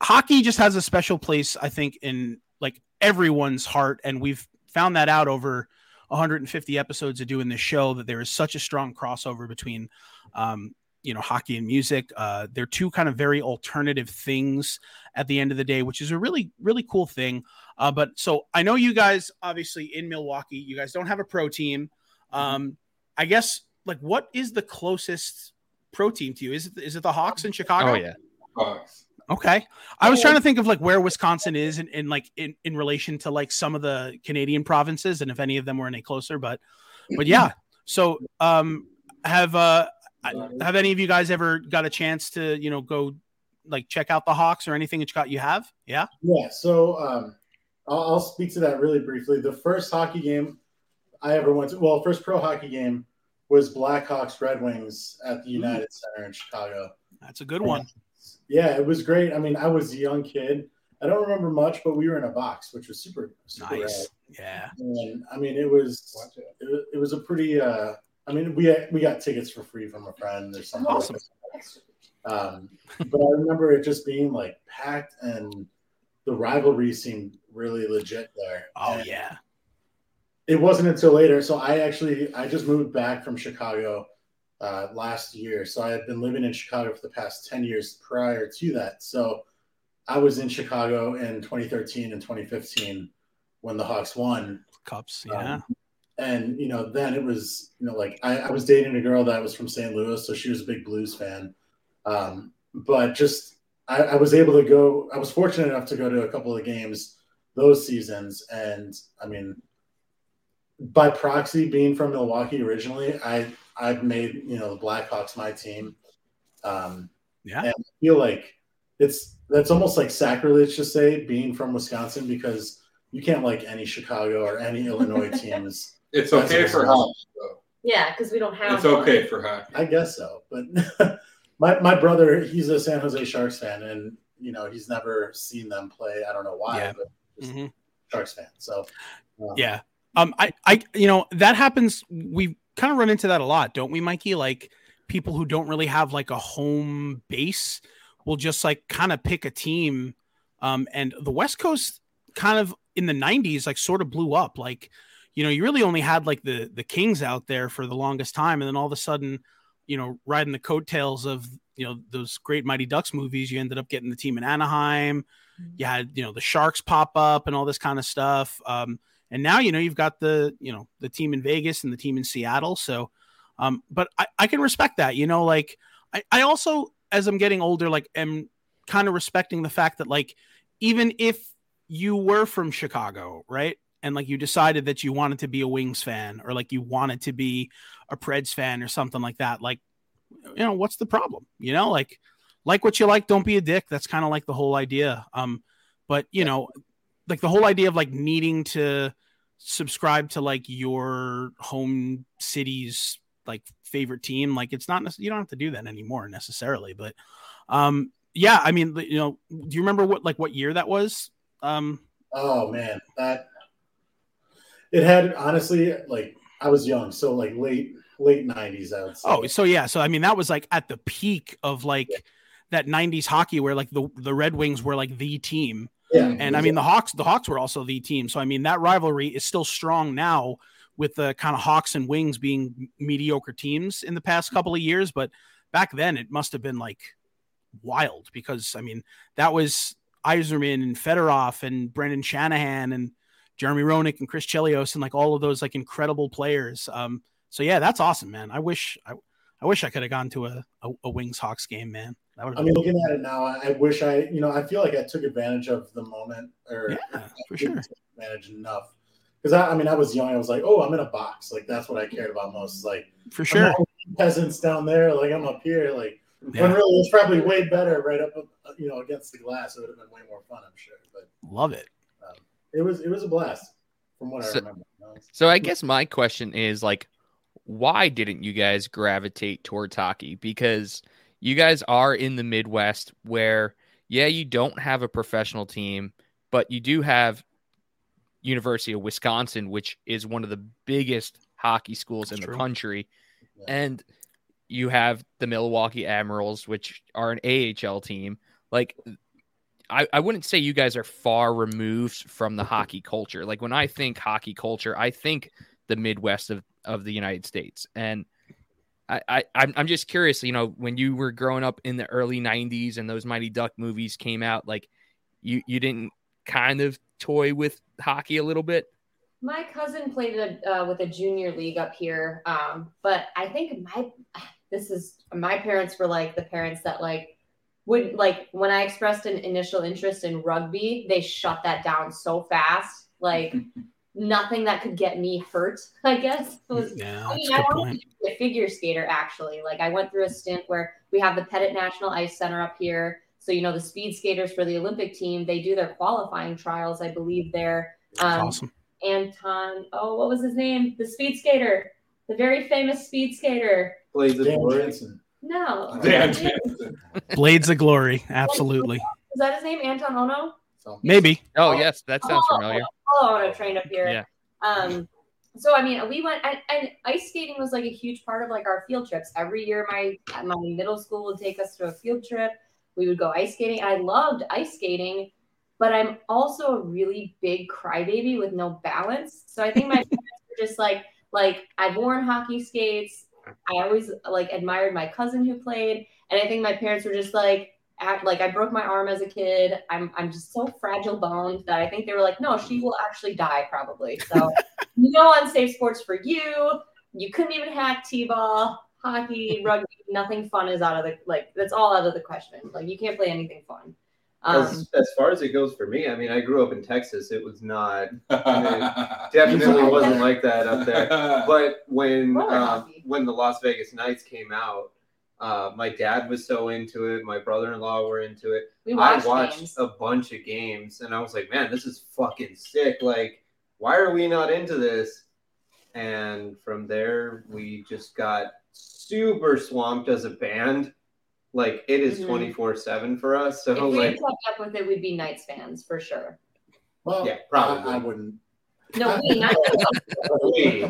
hockey just has a special place, I think, in like everyone's heart, and we've found that out over 150 episodes of doing this show that there is such a strong crossover between um, you know hockey and music. Uh, they're two kind of very alternative things at the end of the day which is a really really cool thing. Uh, but so i know you guys obviously in milwaukee you guys don't have a pro team. Um, i guess like what is the closest pro team to you? Is it is it the hawks in chicago? Oh yeah. Bucks. Okay. I was trying to think of like where Wisconsin is in, in like in, in relation to like some of the Canadian provinces and if any of them were any closer, but but yeah. So um have uh have any of you guys ever got a chance to, you know, go like check out the Hawks or anything that you got you have? Yeah. Yeah, so um, I'll, I'll speak to that really briefly. The first hockey game I ever went to, well, first pro hockey game was Blackhawks Red Wings at the United Center in Chicago. That's a good one. Yeah, it was great. I mean, I was a young kid. I don't remember much, but we were in a box, which was super, super Nice. Yeah. And I mean, it was it, it was a pretty. uh I mean, we we got tickets for free from a friend or something. Awesome. Um, but I remember it just being like packed, and the rivalry seemed really legit there. Oh And yeah. it wasn't until later. So I actually I just moved back from Chicago uh, last year. So I had been living in Chicago for the past ten years prior to that. So I was in Chicago in 2013 and 2015 when the Hawks won. Cups. Yeah. Um, and you know, then it was you know like I, I was dating a girl that was from St. Louis, so she was a big Blues fan. Um, but just I, I was able to go. I was fortunate enough to go to a couple of games those seasons, and I mean, by proxy, being from Milwaukee originally, I I've made you know the Blackhawks my team. Um, Yeah. and I feel like it's that's almost like sacrilege to say being from Wisconsin because you can't like any Chicago or any Illinois teams. It's okay for hockey, though. Yeah, because we don't have. It's okay for hockey. I guess so, but my my brother, he's a San Jose Sharks fan, and you know he's never seen them play. I don't know why, Yeah. but just Mhm. Sharks fan. So um, Yeah. Um, I, I, you know, that happens. We kind of run into that a lot, don't we, Mikey? Like people who don't really have like a home base will just like kind of pick a team. Um, and the West Coast kind of in the 90s like sort of blew up. Like, you know, you really only had like the the Kings out there for the longest time, and then all of a sudden, you know, riding the coattails of you know those great Mighty Ducks movies, you ended up getting the team in Anaheim. You had you know the Sharks pop up and all this kind of stuff. Um, and now you know you've got the you know the team in Vegas and the team in Seattle. So, um, but I, I can respect that. You know, like I, I also as I'm getting older, like am kind of respecting the fact that like even if you were from Chicago, right? And like you decided that you wanted to be a Wings fan or like you wanted to be a Preds fan or something like that, like you know, what's the problem? You know, like like what you like, don't be a dick. That's kind of like the whole idea. Um, but you know, like the whole idea of like needing to subscribe to like your home city's like favorite team, like it's not you don't have to do that anymore necessarily. But um, yeah, I mean, you know, do you remember what like what year that was? Um, Oh man, that it had honestly like I was young, so like late late nineties. I would say. Oh, so yeah, so I mean that was like at the peak of like that '90s hockey where like the the Red Wings were like the team, yeah, and I mean the Hawks the Hawks were also the team. So I mean that rivalry is still strong now with the kind of Hawks and Wings being mediocre teams in the past couple of years, but back then it must have been like wild because I mean that was Yzerman and Fedorov and Brendan Shanahan and Jeremy Roenick and Chris Chelios and like all of those like incredible players. Um, so yeah, that's awesome, man. I wish I, I wish I could have gone to a, a, a Wings Hawks game, man. That would I mean, looking at it now, I I wish I, you know, I feel like I took advantage of the moment, or Yeah, for sure. take advantage enough. Because I, I mean, I was young. I was like, oh, I'm in a box. Like that's what I cared about most. Is like for sure. peasants down there. Like I'm up here. Like Yeah. when really it's probably way better right up, uh, you know, against the glass. It would have been way more fun, I'm sure. But Love it. it was it was a blast from what I remember. So I guess my question is like, why didn't you guys gravitate towards hockey? Because you guys are in the Midwest where, yeah, you don't have a professional team, but you do have University of Wisconsin, which is one of the biggest hockey schools That's in true. the country. Yeah. And you have the Milwaukee Admirals, which are an AHL team. Like, I, I wouldn't say you guys are far removed from the hockey culture. Like when I think hockey culture, I think the Midwest of, of the United States. And I, I I'm I'm just curious, you know, when you were growing up in the early nineties and those Mighty Duck movies came out, like you you didn't kind of toy with hockey a little bit. My cousin played a, uh, with a junior league up here, um, but I think my this is my parents were like the parents that like would like when I expressed an initial interest in rugby, they shut that down so fast. Like nothing that could get me hurt. I guess was Yeah, I mean, a I good wanted point. to be a figure skater actually. Like I went through a stint where we have the Pettit National Ice Center up here. So you know the speed skaters for the Olympic team, they do their qualifying trials, I believe, there. That's Um, awesome. Anton, oh, what was his name? The speed skater, the very famous speed skater. Blades of glory. No, Dan is Blades of Glory. Absolutely. Is that his name? Anton Ohno. So Maybe. Oh yes, that sounds Oh, familiar. Ohno trained up here. Yeah. Um, so I mean, we went and, and ice skating was like a huge part of like our field trips. Every year, my my middle school would take us to a field trip. We would go ice skating. I loved ice skating, but I'm also a really big crybaby with no balance. So I think my parents were just like, like I've worn hockey skates. I always like admired my cousin who played, and I think my parents were just like, act like I broke my arm as a kid. I'm I'm just so fragile boned that I think they were like, no, she will actually die probably. So no unsafe sports for you. You couldn't even hack t-ball, hockey, rugby. Nothing fun is out of the like. That's all out of the question. Like you can't play anything fun. Um, As, as far as it goes for me, I mean, I grew up in Texas. It was not definitely wasn't like that up there. But when Roller uh, when the Las Vegas Knights came out, uh, my dad was so into it. My brother-in-law were into it. we I watched, watched games. a bunch of games, and I was like, "Man, this is fucking sick! Like, why are we not into this?" And from there, we just got super swamped as a band. Like, it is Mhm. twenty four seven for us. So, If we like, had kept up with it, we'd be Knights fans for sure. well, Yeah, probably. I wouldn't. No, we Knights. we-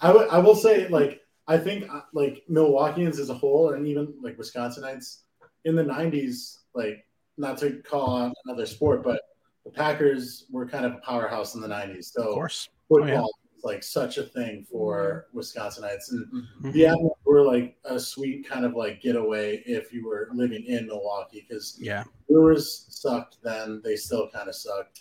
I would- I will say like I think uh, like Milwaukeeans as a whole, and even like Wisconsinites in the '90s, like not to call out another sport, but the Packers were kind of a powerhouse in the '90s. So Of course. football yeah. is like such a thing for Wisconsinites, and Mhm. the Admirals were like a sweet kind of like getaway if you were living in Milwaukee because Yeah. Brewers sucked then; they still kind of sucked.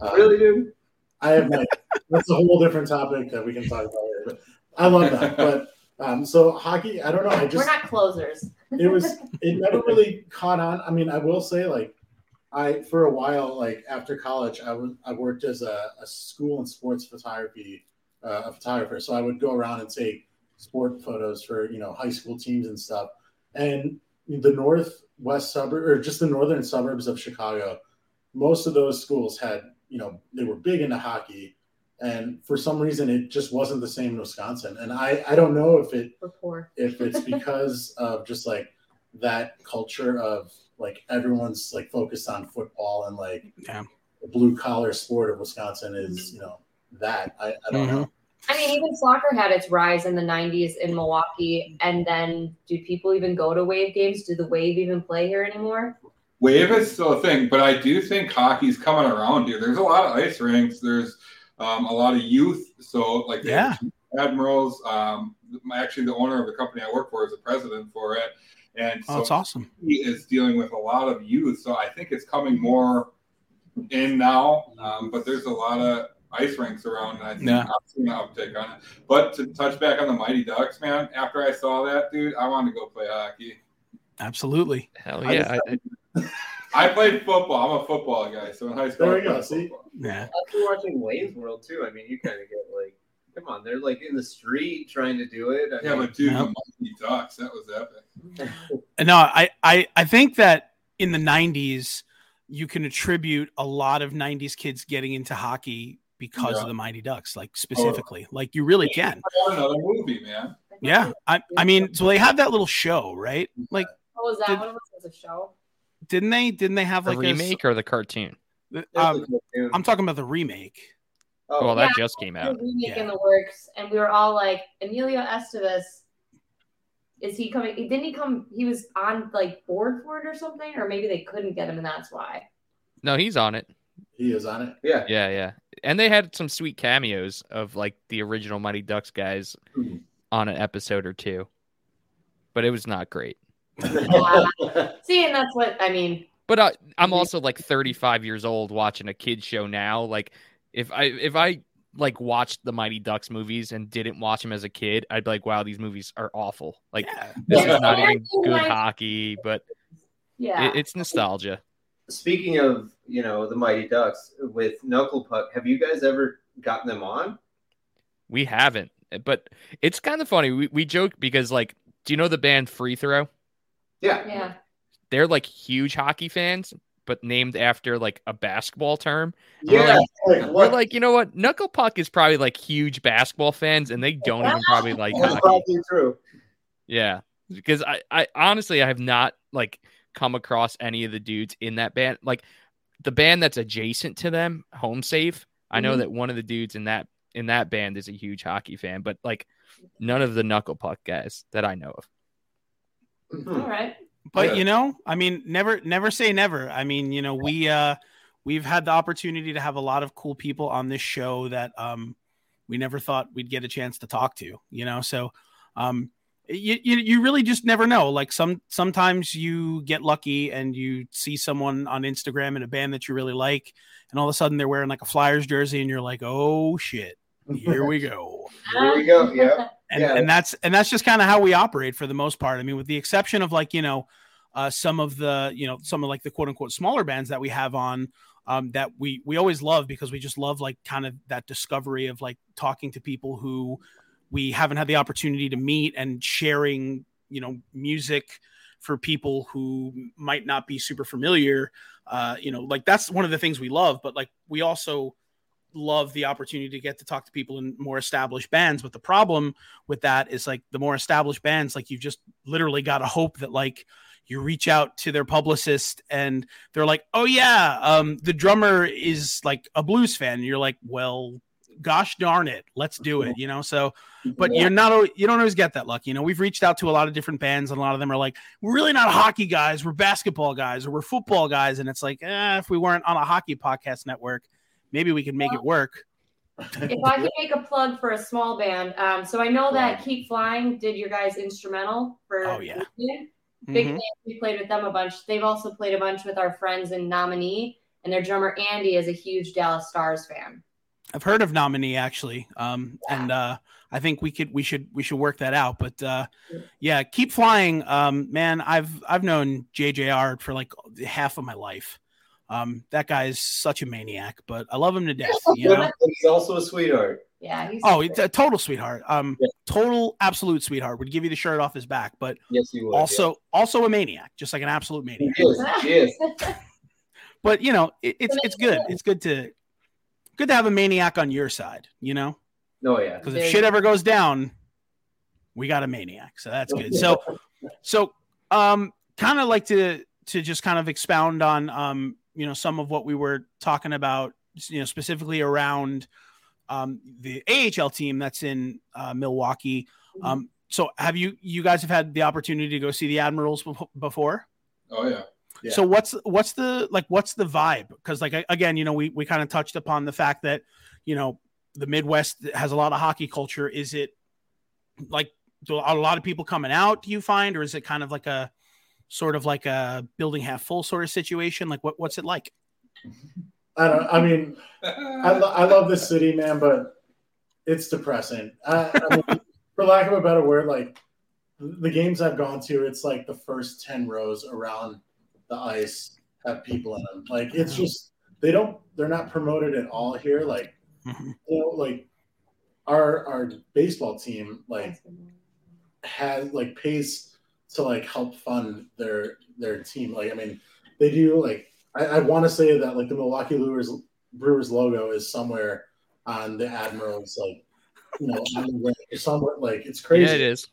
Uh, really, dude? I have like that's a whole different topic that we can talk about later. But I love that. But um, so hockey, I don't know. I just We're not closers. it was it never really caught on. I mean, I will say like I for a while like after college, I was I worked as a, a school and sports photography uh, a photographer. So I would go around and take sport photos for you know high school teams and stuff. And the northwest suburb or just the northern suburbs of Chicago, most of those schools had you know they were big into hockey. And for some reason, it just wasn't the same in Wisconsin. And I, I don't know if it We're if it's because of just like that culture of like everyone's like focused on football and like Yeah. the blue collar sport of Wisconsin is you know that I, I don't mm-hmm. know. I mean, even soccer had its rise in the 90s in Milwaukee. And then do people even go to Wave games? Do the Wave even play here anymore? Wave is still a thing, but I do think hockey's coming around here. There's a lot of ice rinks. There's um, a lot of youth. So, like, yeah. have Admirals. Um, actually, the owner of the company I work for is the president for it, and Oh, so that's awesome. he is dealing with a lot of youth. So, I think it's coming more in now. Um, but there's a lot of ice rinks around, and I think Yeah. I've seen an uptick on it. But to touch back on the Mighty Ducks, man, after I saw that, dude, I wanted to go play hockey. Absolutely. Hell I yeah. I, I- I played football. I'm a football guy. So in high school, There I we go, see? Yeah. After watching Wayne's World too, I mean, you kind of get like, come on, they're like in the street trying to do it. I Yeah, mean, but dude, Yep. the Mighty Ducks, that was epic. No, I, I, I think that in the 90s, you can attribute a lot of 90s kids getting into hockey because Yeah. of the Mighty Ducks, like specifically. Like you really can. Another movie, man. Yeah. I, I mean, so they had that little show, right? Like, oh, What was that? Did- What was it? Was a show? Didn't they? Didn't they have the like a- remake or the cartoon? the- um, a. I'm talking about the remake. oh, Well, that Yeah. just came A out. remake Yeah. in the works, and we were all like, Emilio Estevez. Is he coming? Didn't he come? He was on like board for it or something, or maybe they couldn't get him, and that's why. No, he's on it. He is on it. yeah. Yeah, yeah. And they had some sweet cameos of like the original Mighty Ducks guys Mhm. on an episode or two. But it was not great. See, and that's what I mean. But I, I'm also like 35 years old watching a kid show now. Like if I if I like watched the Mighty Ducks movies and didn't watch them as a kid, I'd be like, wow, these movies are awful. Like Yeah. this is not even good hockey, but Yeah. it, it's nostalgia. Speaking of, you know, the Mighty Ducks with Knuckle Puck, have you guys ever gotten them on? We haven't, but it's kind of funny. We we joke because like, do you know the band Free Throw? Yeah. yeah. They're like huge hockey fans, but named after like a basketball term. Yeah. Like We're like, you know what? Knuckle Puck is probably like huge basketball fans, and they don't even probably like That's hockey. probably true. Yeah, because I, I honestly, I have not like come across any of the dudes in that band. Like the band that's adjacent to them, Homesafe. I know Mhm. that one of the dudes in that in that band is a huge hockey fan, but like none of the Knuckle Puck guys that I know of. Hmm. All right. But Yeah. you know, I mean, never never say never. I mean, you know, we uh we've had the opportunity to have a lot of cool people on this show that um we never thought we'd get a chance to talk to, you know. So um you, you you really just never know. Like some sometimes you get lucky and you see someone on Instagram in a band that you really like, and all of a sudden they're wearing like a Flyers jersey, and you're like, oh shit, here we go Here we go. Yeah. And, Yeah. and that's and that's just kind of how we operate for the most part. I mean, with the exception of like you know, uh, some of the you know some of like the quote unquote smaller bands that we have on um, that we we always love because we just love like kind of that discovery of like talking to people who we haven't had the opportunity to meet and sharing you know music for people who might not be super familiar uh you know like that's one of the things we love but like we also love the opportunity to get to talk to people in more established bands but the problem with that is like the more established bands like you've just literally got to hope that like you reach out to their publicist and they're like oh yeah um the drummer is like a blues fan and you're like well gosh darn it, let's do it. You know, so but you're not you don't always get that luck. You know, we've reached out to a lot of different bands, and a lot of them are like, we're really not hockey guys, we're basketball guys, or we're football guys, and it's like, eh, if we weren't on a hockey podcast network, maybe we could make it work. if I could make a plug for a small band, um, so I know that Keep Flying did your guys instrumental for Oh, yeah. Big Mhm. fan. We played with them a bunch. They've also played a bunch with our friends in Nominee, and their drummer Andy is a huge Dallas Stars fan. I've heard of nominee actually, um, and uh, I think we could we should we should work that out. But uh, yeah, keep flying, um, man. I've I've known JJR for like half of my life. Um, that guy is such a maniac, but I love him to death. You know. He's also a sweetheart. Yeah, he's Oh, it's a total sweetheart. Um, Yeah. total absolute sweetheart. Would give you the shirt off his back, but Yes, he would. also also a maniac, just like an absolute maniac. He is. He is. But you know, it, it's it's good. It's good to good to have a maniac on your side. You know. Oh yeah. because if shit ever goes down, we got a maniac. So that's good. So, so um, kind of like to to just kind of expound on um, you know, some of what we were talking about, you know, specifically around um the AHL team that's in uh, Milwaukee. Um, so have you you guys have had the opportunity to go see the Admirals bef- before? Oh yeah. Yeah. So what's what's the like what's the vibe? Because like again, you know, we we kind of touched upon the fact that you know the Midwest has a lot of hockey culture. Is it like do a lot of people coming out? Do you find, or is it kind of like a sort of like a building half full sort of situation? Like what what's it like? I don't. I mean, I, lo- I love this city, man, but it's depressing. I, I mean, for lack of a better word, like the games I've gone to, it's like the first ten rows around the ice have people in them. Like it's just they don't. They're not promoted at all here. Like Mhm. you know, like our our baseball team, like has like pays to like help fund their their team. Like I mean, they do like I, I want to say that like the Milwaukee Brewers Brewers logo is somewhere on the Admirals like you know on the ring or somewhere like it's crazy. Yeah, it is.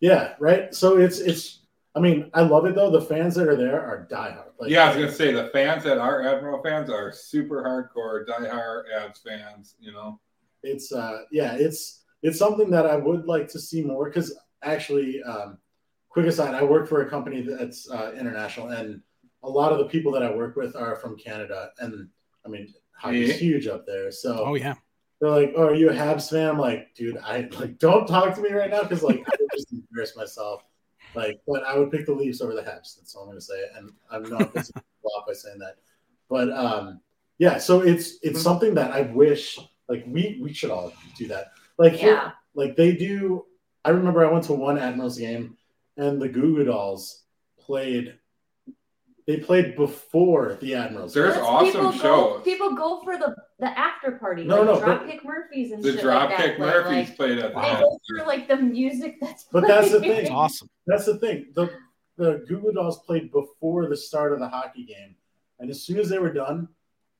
Yeah, right. So it's it's. I mean, I love it though. The fans that are there are diehard. Like, yeah, I was gonna say the fans that are Admiral fans are super hardcore, diehard Ads fans. You know. it's uh yeah it's it's something that i would like to see more because actually um quick aside i work for a company that's uh, international and a lot of the people that i work with are from canada and i mean hockey's Yeah. huge up there so Oh yeah, they're like oh are you a habs fan? I'm like dude i like don't talk to me right now because like i would just embarrass myself. Like but i would pick the leafs over the habs that's all i'm gonna say and i'm not pissing people off by saying that. But um yeah so it's it's something that i wish like we we should all do that. Like here- Yeah. like they do i remember i went to one admirals game and the goo Goo dolls played they played before the admirals There's That's- awesome people shows. Go, people go for the the after party, No, like no, but- Dropkick Murphys and The shit like that. Dropkick Murphys like, played at the they end. go through like the music that's. But that's the thing. awesome. that's the thing the the Goo Goo dolls played before the start of the hockey game and as soon as they were done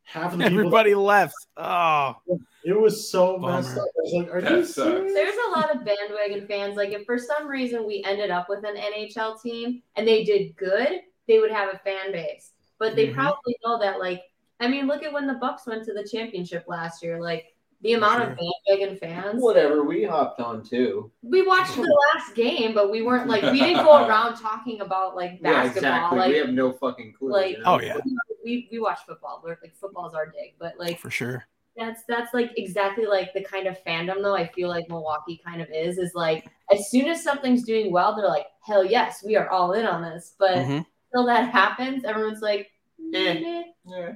half of the people Everybody left. Oh, it was so Bummer. messed up i was like are That you sucks. serious? There's a lot of bandwagon fans. Like if for some reason we ended up with an NHL team and they did good, they would have a fan base. But they Mhm. probably know that like I mean, look at when the Bucks went to the championship last year. Like the amount of bandwagon fans. Whatever. We hopped on too. We watched the last game, but we weren't like we didn't go around talking about like Yeah, basketball. exactly. Like we have no fucking clue. like- you know? Oh, yeah. We, we watch football. We're like football's our dig. But like for sure. that's that's like exactly like the kind of fandom though I feel like Milwaukee kind of is is like as soon as something's doing well, they're like, hell yes, we are all in on this. But Mhm. until that happens, everyone's like, Eh. Yeah.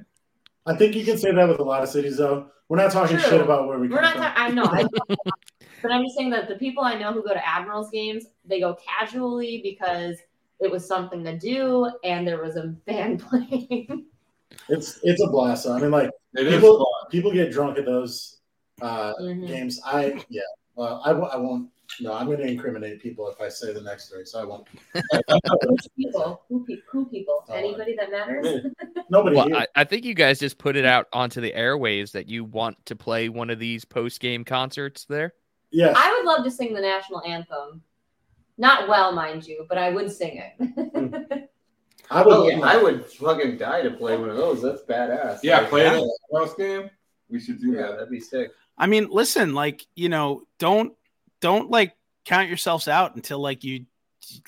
i think you can say that with a lot of cities though we're not talking True. shit about where we we're come not. Ta- I know, I but I'm just saying that the people I know who go to Admirals games, they go casually because it was something to do and there was a band playing. It's it's a blast though. i mean like It is People- fun. people get drunk at those uh Mhm. games. I yeah. Well, I, w- I won't. No, I'm going to incriminate people if I say the next story, so I won't. Which people? Who, pe- who people? Oh, Anybody that matters? Nobody. Well. I, I think you guys just put it out onto the airwaves that you want to play one of these post game concerts there. Yeah. I would love to sing the national anthem. Not well, mind you, but I would sing it. I would. Oh, yeah, I would fucking die to play one of those. That's badass. Yeah, Like, play yeah. the Admirals game. We should do Yeah, that. that'd be sick. I mean, listen, like you know, don't don't like count yourselves out until like you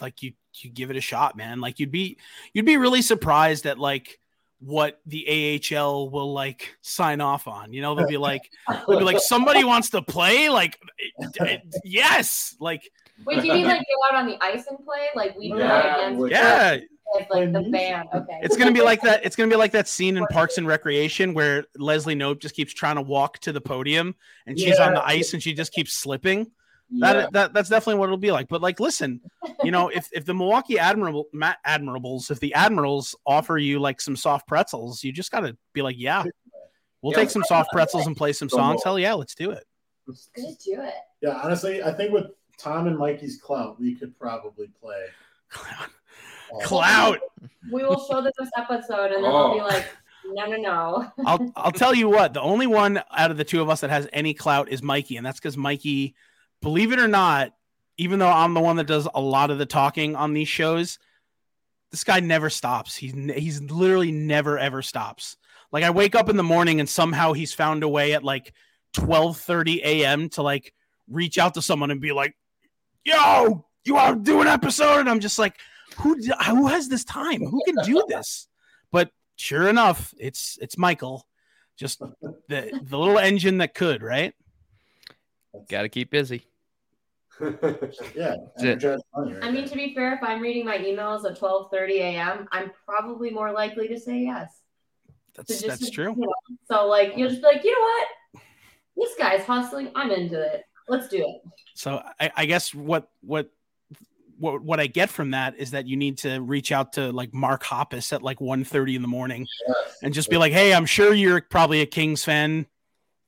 like you you give it a shot, man. Like you'd be you'd be really surprised at like what the AHL will like sign off on. You know, they'll be like they'll be like somebody wants to play, like eh, eh, yes, like. Wait, do you mean like go out on the ice and play? Like we play against which- Yeah, with, like the band. Okay. it's gonna be like that. It's gonna be like that scene in Parks and Recreation where Leslie Knope just keeps trying to walk to the podium and she's on the ice and she just keeps slipping. Yeah. That, that that's definitely what it'll be like. But like, listen, you know, if if the Milwaukee Admiral Ma- Admirables, if the Admirals offer you like some soft pretzels, you just gotta be like, yeah, we'll Yeah. take some soft pretzels and play some songs. Hell yeah, let's do it. Just do it. Yeah, honestly, I think with Tom and Mikey's clout, we could probably play. Clout. We will show them this episode, and then Oh. they'll be oh. like, "No, no, no." I'll I'll tell you what, the only one out of the two of us that has any clout is Mikey, and that's because Mikey, believe it or not, even though I'm the one that does a lot of the talking on these shows, this guy never stops. He's he's literally never ever stops. Like I wake up in the morning and somehow he's found a way at like 12:30 a.m. to like reach out to someone and be like, "Yo, you want to do an episode?" And I'm just like, "Who who has this time? Who can do this?" But sure enough, it's it's Michael, just the the little engine that could, right? Got to keep busy. Yeah, it. energized money right I mean, to be fair, if I'm reading my emails at 12:30 a.m., I'm probably more likely to say yes. That's So just- that's true. you know, so like you'll just be like, you know what? This guy's hustling. I'm into it. Let's do it. So I, I guess what what what what I get from that is that you need to reach out to like Mark Hoppus at like 1.30 in the morning Yes. and just be like, hey, I'm sure you're probably a Kings fan,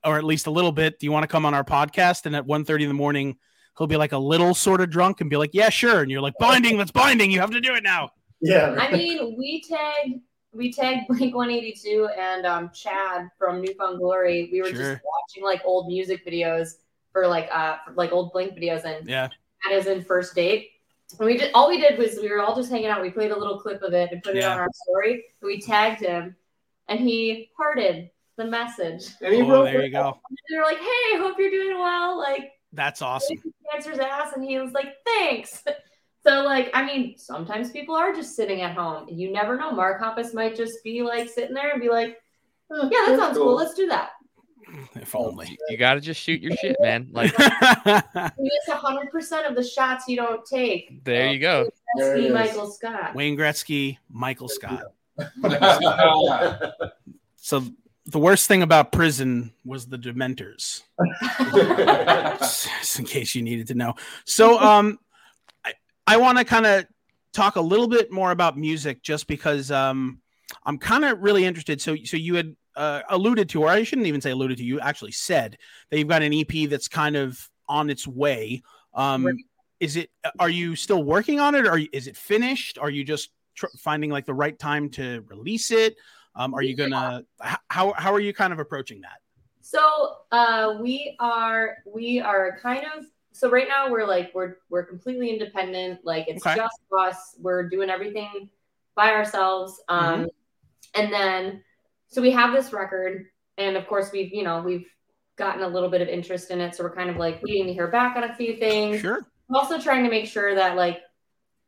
or at least a little bit. Do you want to come on our podcast? And at 1.30 in the morning, he'll be like a little sort of drunk and be like, yeah, sure. And you're like, binding, that's binding. You have to do it now. yeah, I mean, we tagged we tagged Blink 182 and um, Chad from New Found Glory. We were Sure. just watching like old music videos for like uh for, like old Blink videos, and Yeah. Chad is in first date. And we did all we did was we were all just hanging out. We played a little clip of it and put it Yeah. on our story. We tagged him, and he hearted the message. And he Oh, wrote there you go. They're like, "Hey, hope you're doing well." Like That's awesome. answers ass, and he was like, "Thanks." So, like, I mean, sometimes people are just sitting at home. You never know. Mark Hoppus might just be like sitting there and be like, "Oh, "Yeah, that that's sounds cool. Let's do that." If only. You got to just shoot your shit, man. Like You miss hundred percent of the shots you don't take. there you go. There it Michael Scott. Wayne Gretzky, Michael Scott. So the worst thing about prison was the Dementors. just in case you needed to know. So um I, I want to kind of talk a little bit more about music just because um I'm kind of really interested. So so you had uh, alluded to, or I shouldn't even say alluded to, you actually said that you've got an EP that's kind of on its way. Um Right. is it are you still working on it or is it finished? Are you just tr- finding like the right time to release it? Um, are you gonna how how are you kind of approaching that? So uh, we are we are kind of so right now we're like we're we're completely independent. Like it's Okay. just us. We're doing everything by ourselves. Um, Mm-hmm. and then so we have this record, and of course we've you know we've gotten a little bit of interest in it. So we're kind of like waiting to hear back on a few things. Sure. I'm also trying to make sure that like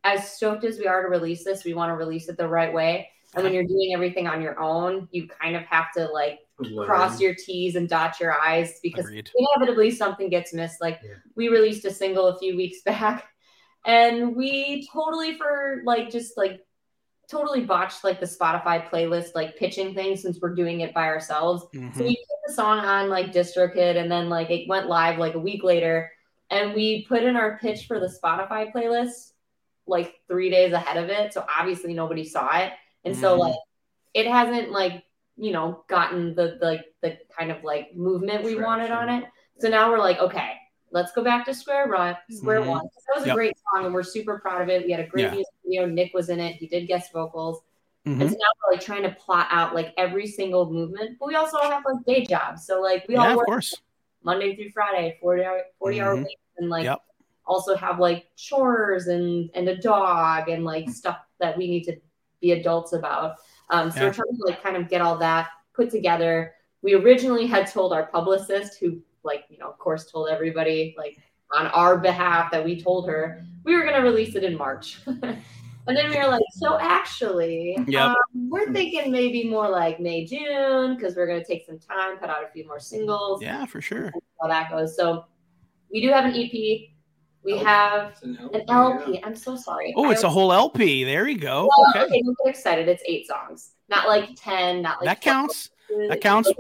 as stoked as we are to release this, we want to release it the right way. And when you're doing everything on your own, you kind of have to like cross your T's and dot your I's because Agreed. inevitably something gets missed. Like Yeah. we released a single a few weeks back and we totally for like just like totally botched like the Spotify playlist like pitching thing since we're doing it by ourselves. So Mhm. we put the song on like DistroKid and then like it went live like a week later and we put in our pitch for the Spotify playlist like three days ahead of it. So obviously nobody saw it. And so Mhm. like it hasn't like, you know, gotten the, the like the kind of like movement we wanted on it. So now we're like, okay, let's go back to square one. square Mhm. one. That was a great song and we're super proud of it. We had a great Yeah. music video. Nick was in it. He did guest vocals. Mhm. And so now we're like trying to plot out like every single movement, but we also all have like day jobs. So like we Yeah, all of work course. Monday through Friday, 40 hour, 40 hour Mhm. weeks, and like Yep. also have like chores and and a dog and like stuff that we need to be adults about. Um, so Yeah. we're trying to like kind of get all that put together. We originally had told our publicist, who like you know of course told everybody like on our behalf that we told her we were going to release it in March. and then we were like, so actually, Yep. um, we're thinking maybe more like May, June, because we're going to take some time, put out a few more singles, Yeah, for sure. how that goes. So we do have an EP. We Oh, have It's an an yeah. LP. I'm so sorry. Oh, I it's a whole LP. There you go. well, Okay. okay, don't get excited. It's eight songs, not like ten, not like That 12. counts. That counts.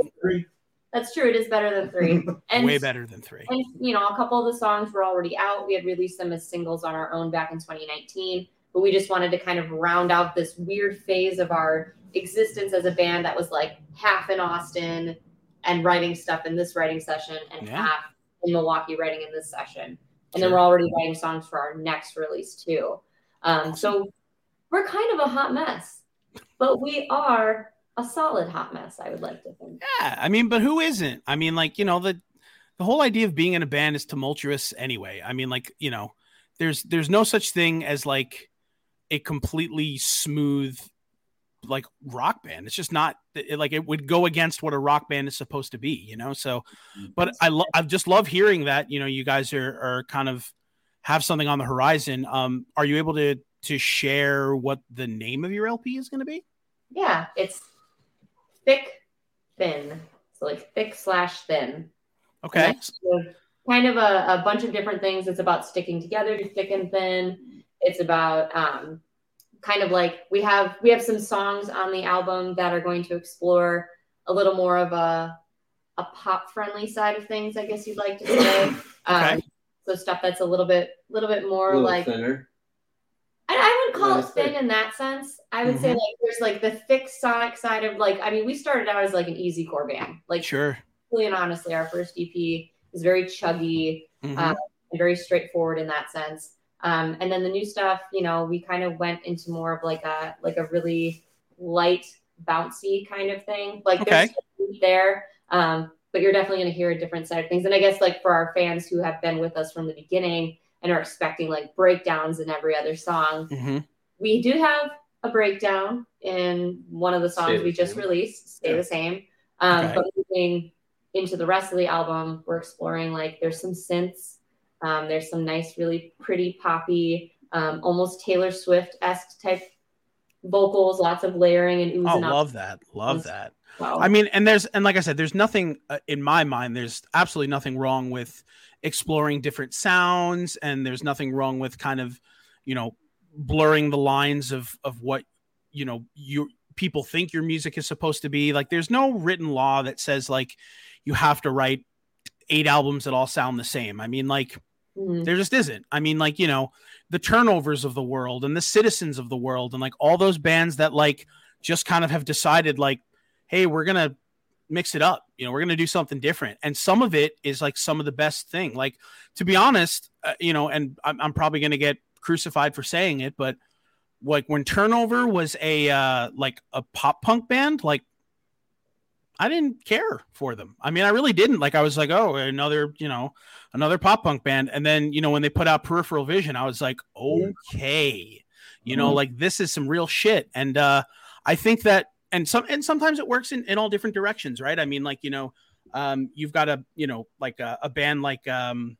That's true. It is better than three. And Way better than three. And you know, a couple of the songs were already out. We had released them as singles on our own back in 2019, but we just wanted to kind of round out this weird phase of our existence as a band that was like half in Austin and writing stuff in this writing session and Yeah. half in Milwaukee writing in this session. And then we're already writing songs for our next release too. Um, so we're kind of a hot mess, but we are a solid hot mess, I would like to think. Yeah, I mean, but who isn't? I mean, like you know, the the whole idea of being in a band is tumultuous anyway. I mean, like you know, there's there's no such thing as like a completely smooth like rock band. It's just not it, like it would go against what a rock band is supposed to be, you know. So, but I lo- I just love hearing that you know you guys are are kind of have something on the horizon. Um, are you able to to share what the name of your LP is going to be? Yeah, it's thick, thin. So like thick slash thin. Okay, kind of a, a bunch of different things. It's about sticking together to thick and thin. It's about um, kind of like we have we have some songs on the album that are going to explore a little more of a a pop friendly side of things. I guess you'd like to say. Okay. Um, so stuff that's a little bit little bit A more little like thinner. I, I wouldn't call it thin in that sense. I would say Mhm. like there's like the thick sonic side of like I mean we started out as like an easy core band. Like sure. and honestly, our first EP is very chuggy Mhm. um, and very straightforward in that sense. Um, and then the new stuff, you know, we kind of went into more of like a like a really light, bouncy kind of thing. Like Okay. there's there, um, but you're definitely going to hear a different side of things. And I guess like for our fans who have been with us from the beginning and are expecting like breakdowns in every other song, Mhm. we do have a breakdown in one of the songs Stay the we just Same. released, Stay Yeah. the Same. Um, Okay. But moving into the rest of the album, we're exploring like there's some synths, um, there's some nice, really pretty poppy, um, almost Taylor Swift esque type vocals, lots of layering and Oh, oozing up. love that. Love that. Wow. I mean, and there's and like I said, there's nothing uh, in my mind. There's absolutely nothing wrong with exploring different sounds, and there's nothing wrong with kind of, you know, blurring the lines of of what you know you people think your music is supposed to be. Like, there's no written law that says like you have to write eight albums that all sound the same. I mean, like mhm. there just isn't. I mean, like, you know, the turnovers of the world and the citizens of the world and like all those bands that like just kind of have decided like, hey, we're gonna mix it up. You know, we're gonna do something different. And some of it is like some of the best thing. Like to be honest, uh, you know, and I'm, I'm probably gonna get crucified for saying it, but like when Turnover was a uh, like a pop punk band, like I didn't care for them. I mean, I really didn't. Like, I was like, oh, another, you know, another pop punk band. And then, you know, when they put out Peripheral Vision, I was like, okay, you know, Mhm. like this is some real shit. And uh, I think that, and some, and sometimes it works in, in all different directions, right? I mean, like, you know, um, you've got a, you know, like a, a band like, um,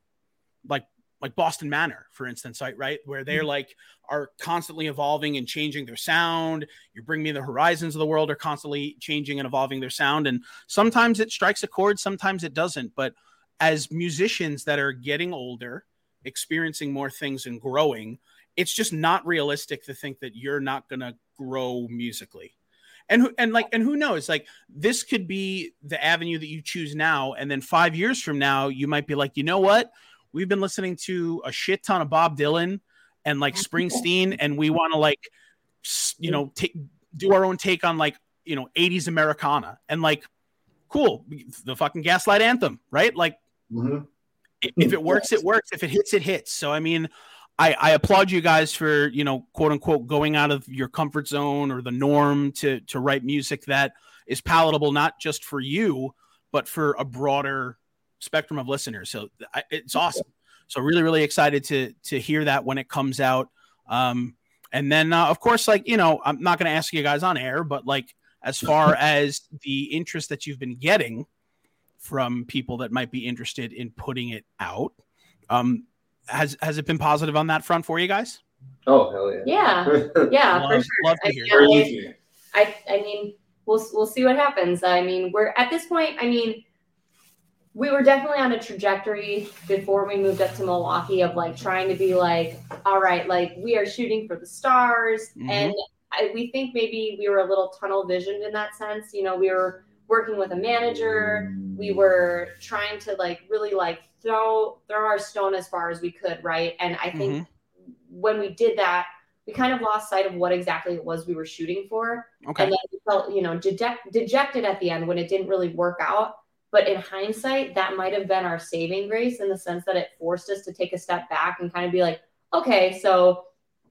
like, like Boston Manor, for instance, right? Right, where they're like are constantly evolving and changing their sound. You bring me the horizons of the world are constantly changing and evolving their sound, and sometimes it strikes a chord, sometimes it doesn't. But as musicians that are getting older, experiencing more things and growing, it's just not realistic to think that you're not going to grow musically. And who, and like and who knows like this could be the avenue that you choose now and then 5 years from now you might be like you know what we've been listening to a shit ton of Bob Dylan and like Springsteen and we want to like you know take do our own take on like you know 80s Americana and like cool the fucking gaslight anthem right like Mhm. if it works, it works. If it hits, it hits. So I mean, I, I applaud you guys for you know quote unquote going out of your comfort zone or the norm to to write music that is palatable not just for you but for a broader spectrum of listeners. So I, it's awesome. So really really excited to to hear that when it comes out. Um, and then uh, of course like you know I'm not going to ask you guys on air, but like as far as the interest that you've been getting from people that might be interested in putting it out. Um, has has it been positive on that front for you guys? Oh hell yeah! Yeah, yeah, love, for sure. love to I hear. feel that. like- I I mean, we'll we'll see what happens. I mean, we're at this point. I mean, we were definitely on a trajectory before we moved up to Milwaukee of like trying to be like, all right, like we are shooting for the stars, Mhm. and I, we think maybe we were a little tunnel visioned in that sense. You know, we were working with a manager. We were trying to like really like throw throw our stone as far as we could, right? And I think when we did that, we kind of lost sight of what exactly it was we were shooting for. Okay. And then we felt, you know, deject, dejected at the end when it didn't really work out. But in hindsight, that might have been our saving grace in the sense that it forced us to take a step back and kind of be like, okay, so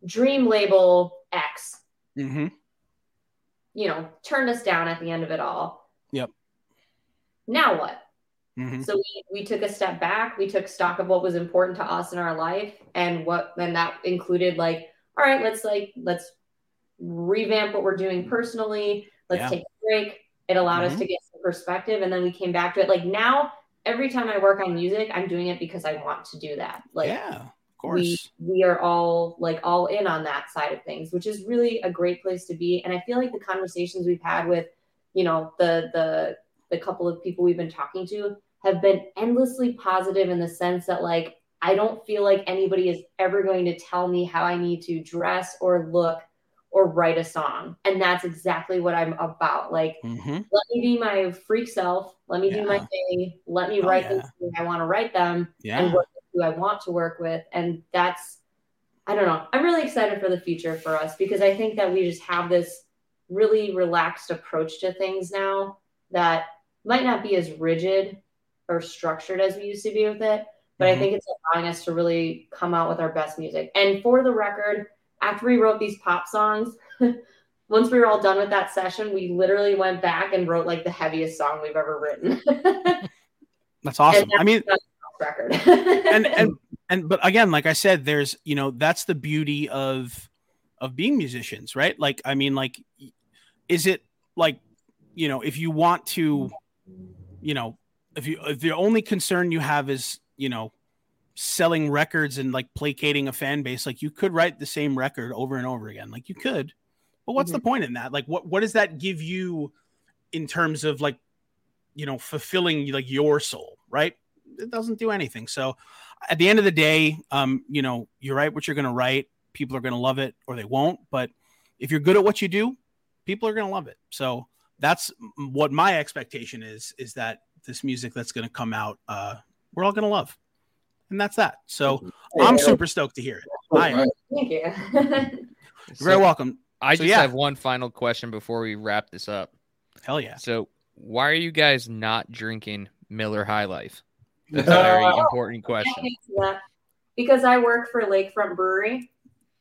dream label X, hmm you know, turned us down at the end of it all. Yep. Now what? Hmm So we, we took a step back. We took stock of what was important to us in our life and what then that included like, all right, let's like let's revamp what we're doing personally. Let's Yeah. take a break. It allowed us Mhm. to get some perspective and then we came back to it. Like now, every time I work on music, I'm doing it because I want to do that. Like yeah, of course. we we are all like all in on that side of things which is really a great place to be and i feel like the conversations we've had with you know the the the couple of people we've been talking to have been endlessly positive in the sense that like i don't feel like anybody is ever going to tell me how i need to dress or look or write a song. And that's exactly what i'm about. Like hmm let me be my freak self. Let me do my thing. Let me Oh, write yeah. things i want to write them Yeah. and with who I want to work with. And that's, I don't know, I'm really excited for the future for us because I think that we just have this really relaxed approach to things now that might not be as rigid or structured as we used to be with it. But Mhm. I think it's allowing us to really come out with our best music. And for the record, after we wrote these pop songs, once we were all done with that session, we literally went back and wrote like the heaviest song we've ever written. That's awesome. I mean, record. and and and but again like i said there's you know that's the beauty of of being musicians right like i mean like is it like you know if you want to you know if you if the only concern you have is you know selling records and like placating a fan base like you could write the same record over and over again. Like you could. But what's the point in that? Like what what does that give you in terms of like you know fulfilling like your soul right? It doesn't do anything. So at the end of the day um you know you write what you're going to write. People are going to love it or they won't. But if you're good at what you do people are going to love it. So that's what my expectation is is that this music that's going to come out uh we're all going to love and that's that so i'm super stoked to hear it I am. Thank you. You're very welcome I So, just yeah. have one final question before we wrap this up. hell yeah So, why are you guys not drinking Miller High Life? That's a very important question. Because I work for Lakefront Brewery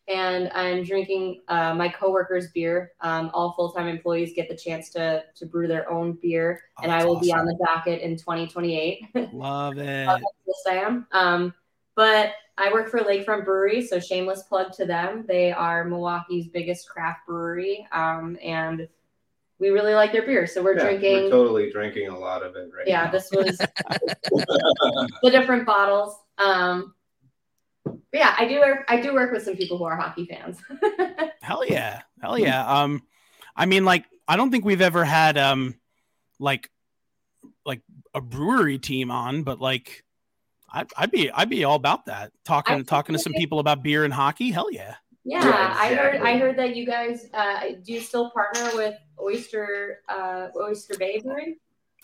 and I'm drinking uh, my coworkers' beer. Um, all full time employees get the chance to to brew their own beer, Oh, and I that's will be on the docket in 2028. love it yes, I am. Um, but I work for Lakefront Brewery, so shameless plug to them. They are Milwaukee's biggest craft brewery, um, and we really like their beer. So we're Yeah, drinking. We're totally drinking a lot of it right yeah, now. Yeah, this was the different bottles. Um, but yeah, I do work. I do work with some people who are hockey fans. Hell yeah. Hell yeah. Um I mean like I don't think we've ever had um like like a brewery team on, but like I'd, I'd be I'd be all about that. Talking I- talking to some people about beer and hockey. Hell yeah. yeah, Yeah, I heard. I heard that you guys uh, do you still partner with Oyster uh, Oyster Bay Brewery?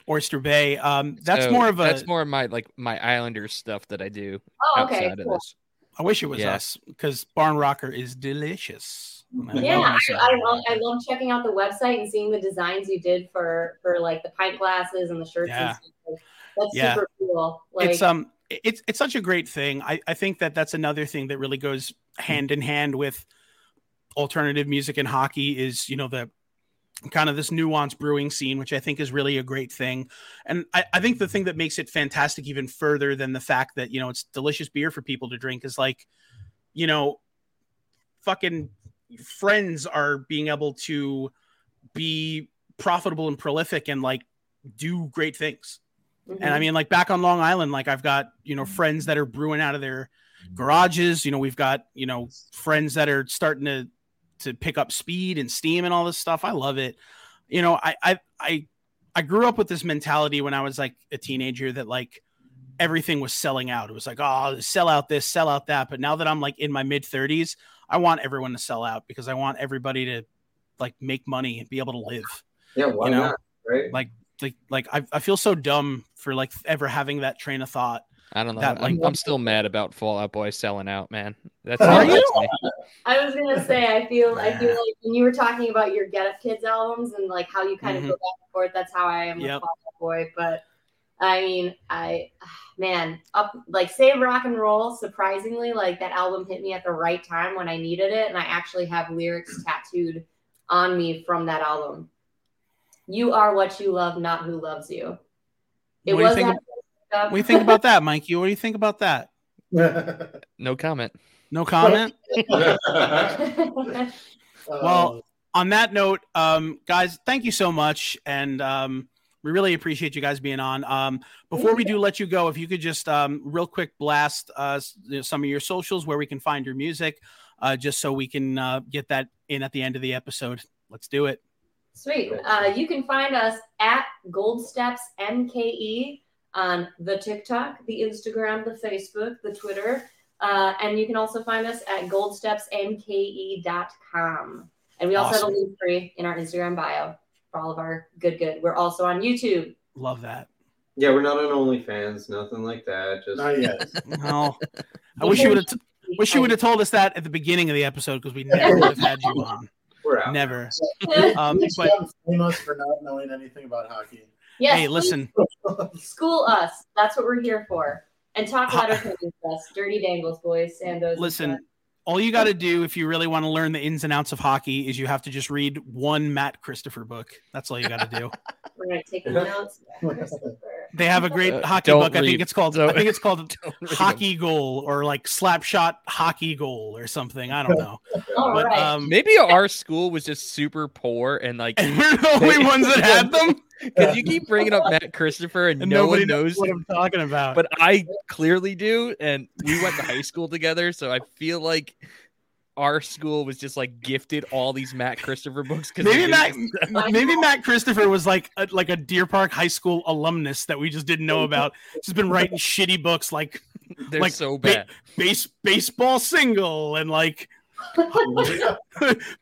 Oyster Bay. Um that's So, more of a that's more of my like my Islanders stuff that I do Oh, okay, outside of cool. This. I wish it was Yeah. us because Barn Rocker is delicious. I Yeah, love I, I, love, I love checking out the website and seeing the designs you did for for like the pint glasses and the shirts. Yeah. And stuff. Like, That's Yeah. super cool. Like, it's um it's it's such a great thing. I, I think that that's another thing that really goes hand in hand with alternative music and hockey is you know the kind of this nuanced brewing scene, which I think is really a great thing. And I, I think the thing that makes it fantastic even further than the fact that you know it's delicious beer for people to drink is like, you know, fucking friends are being able to be profitable and prolific and like do great things Mhm. And I mean, like back on Long Island, like I've got, you know, friends that are brewing out of their garages. You know, we've got, you know, friends that are starting to to pick up speed and steam and all this stuff. I love it. You know, I I I I grew up with this mentality when I was like a teenager that like everything was selling out. It was like, oh, sell out this, sell out that. But now that I'm like in my mid 30s, I want everyone to sell out because I want everybody to like make money and be able to live. Yeah, why You know, not? Right? Like like like I, I feel so dumb for like ever having that train of thought. I don't know. That, I'm, like- I'm still mad about Fall Out Boy selling out, man. That's Are you? I'll say. I was gonna say, I feel, I feel like when you were talking about your Get Up Kids albums and like how you kind Mhm. of go back and forth. That's how I am with Yep. Fall Out Boy. But I mean, I, man, up like Save Rock and Roll. Surprisingly, like that album hit me at the right time when I needed it, and I actually have lyrics tattooed on me from that album. You are what you love, not who loves you. It What do you was think that- What do you think about that, Mikey? What do you think about that? No comment. No comment. Well, on that note, um, guys, thank you so much, and um, we really appreciate you guys being on. Um, before we do let you go, if you could just um, real quick blast uh, s- you know, some of your socials where we can find your music, uh, just so we can uh, get that in at the end of the episode. Let's do it. Sweet. Uh, you can find us at Gold Steps MKE on the TikTok, the Instagram, the Facebook, the Twitter. Uh, and you can also find us at goldstepsmke.com. And we also have a Linktree in our Instagram bio for all of our good, good. We're also on YouTube. Love that. yeah, we're not on OnlyFans, nothing like that. Just not yet. No, I wish you would have. T- wish you would have told us that at the beginning of the episode because we never would have had you on. we're out. Never. yes, Um, but famous for not knowing anything about hockey. Hey, listen, School us. That's what we're here for. And talk about Letterkenny with us. Dirty Dangles, boys. and those. listen. All you got to do if you really want to learn the ins and outs of hockey is you have to just read one Matt Christopher book. That's all you got to do. We're going to take the notes. Christopher. They have a great Uh, hockey don't book. I think it's called. Don't- I think it's called Don't hockey goal or like slap shot hockey goal or something. I don't know. But right. um, Maybe our school was just super poor and like we're the only ones that had them, because you keep bringing up Matt Christopher and, and no nobody one knows. what I'm talking about. But I clearly do, and we went to high school together, so I feel like our school was just like gifted all these Matt Christopher books. Because maybe Matt, maybe Matt Christopher was like a, like a Deer Park High School alumnus that we just didn't know about. Just been writing shitty books like they're like, so ba- bad. base baseball single and like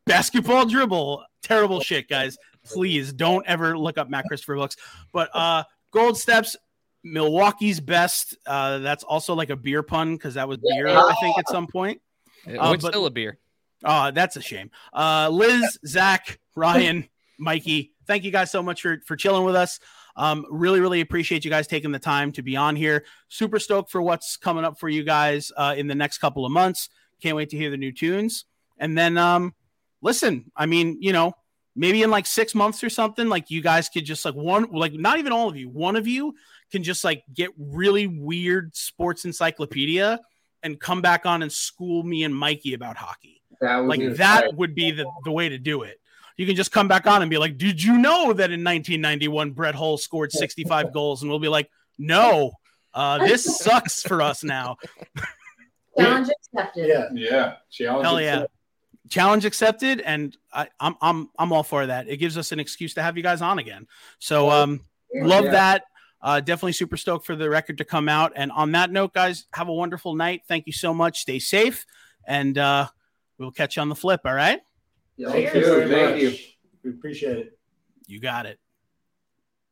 basketball dribble. Terrible shit, guys. Please don't ever look up Matt Christopher books. But uh Gold Steps, Milwaukee's best. Uh that's also like a beer pun because that was beer, I think, at some point. It uh, was still a beer. Oh, that's a shame. Uh, Liz, Zach, Ryan, Mikey, thank you guys so much for for chilling with us. Um, really, really appreciate you guys taking the time to be on here. Super stoked for what's coming up for you guys uh, in the next couple of months. Can't wait to hear the new tunes. And then, um, listen, I mean, you know, maybe in like six months or something, like you guys could just like one, like not even all of you, one of you can just like get really weird sports encyclopedia and come back on and school me and Mikey about hockey That would like be that would be the, the way to do it. You can just come back on and be like, "Did you know that in 1991 Brett Hull scored 65 goals?" And we'll be like, "No, uh, this sucks for us now." Challenge accepted. Yeah. Yeah, challenge. Hell yeah, challenge accepted, and I, I'm I'm I'm all for that. It gives us an excuse to have you guys on again. So um, love Yeah. that. Uh, definitely super stoked for the record to come out. And on that note, guys, have a wonderful night. Thank you so much. Stay safe, and uh, we'll catch you on the flip. All right, Yeah, Cheers. thank you. Thank much. you. We appreciate it. you got it.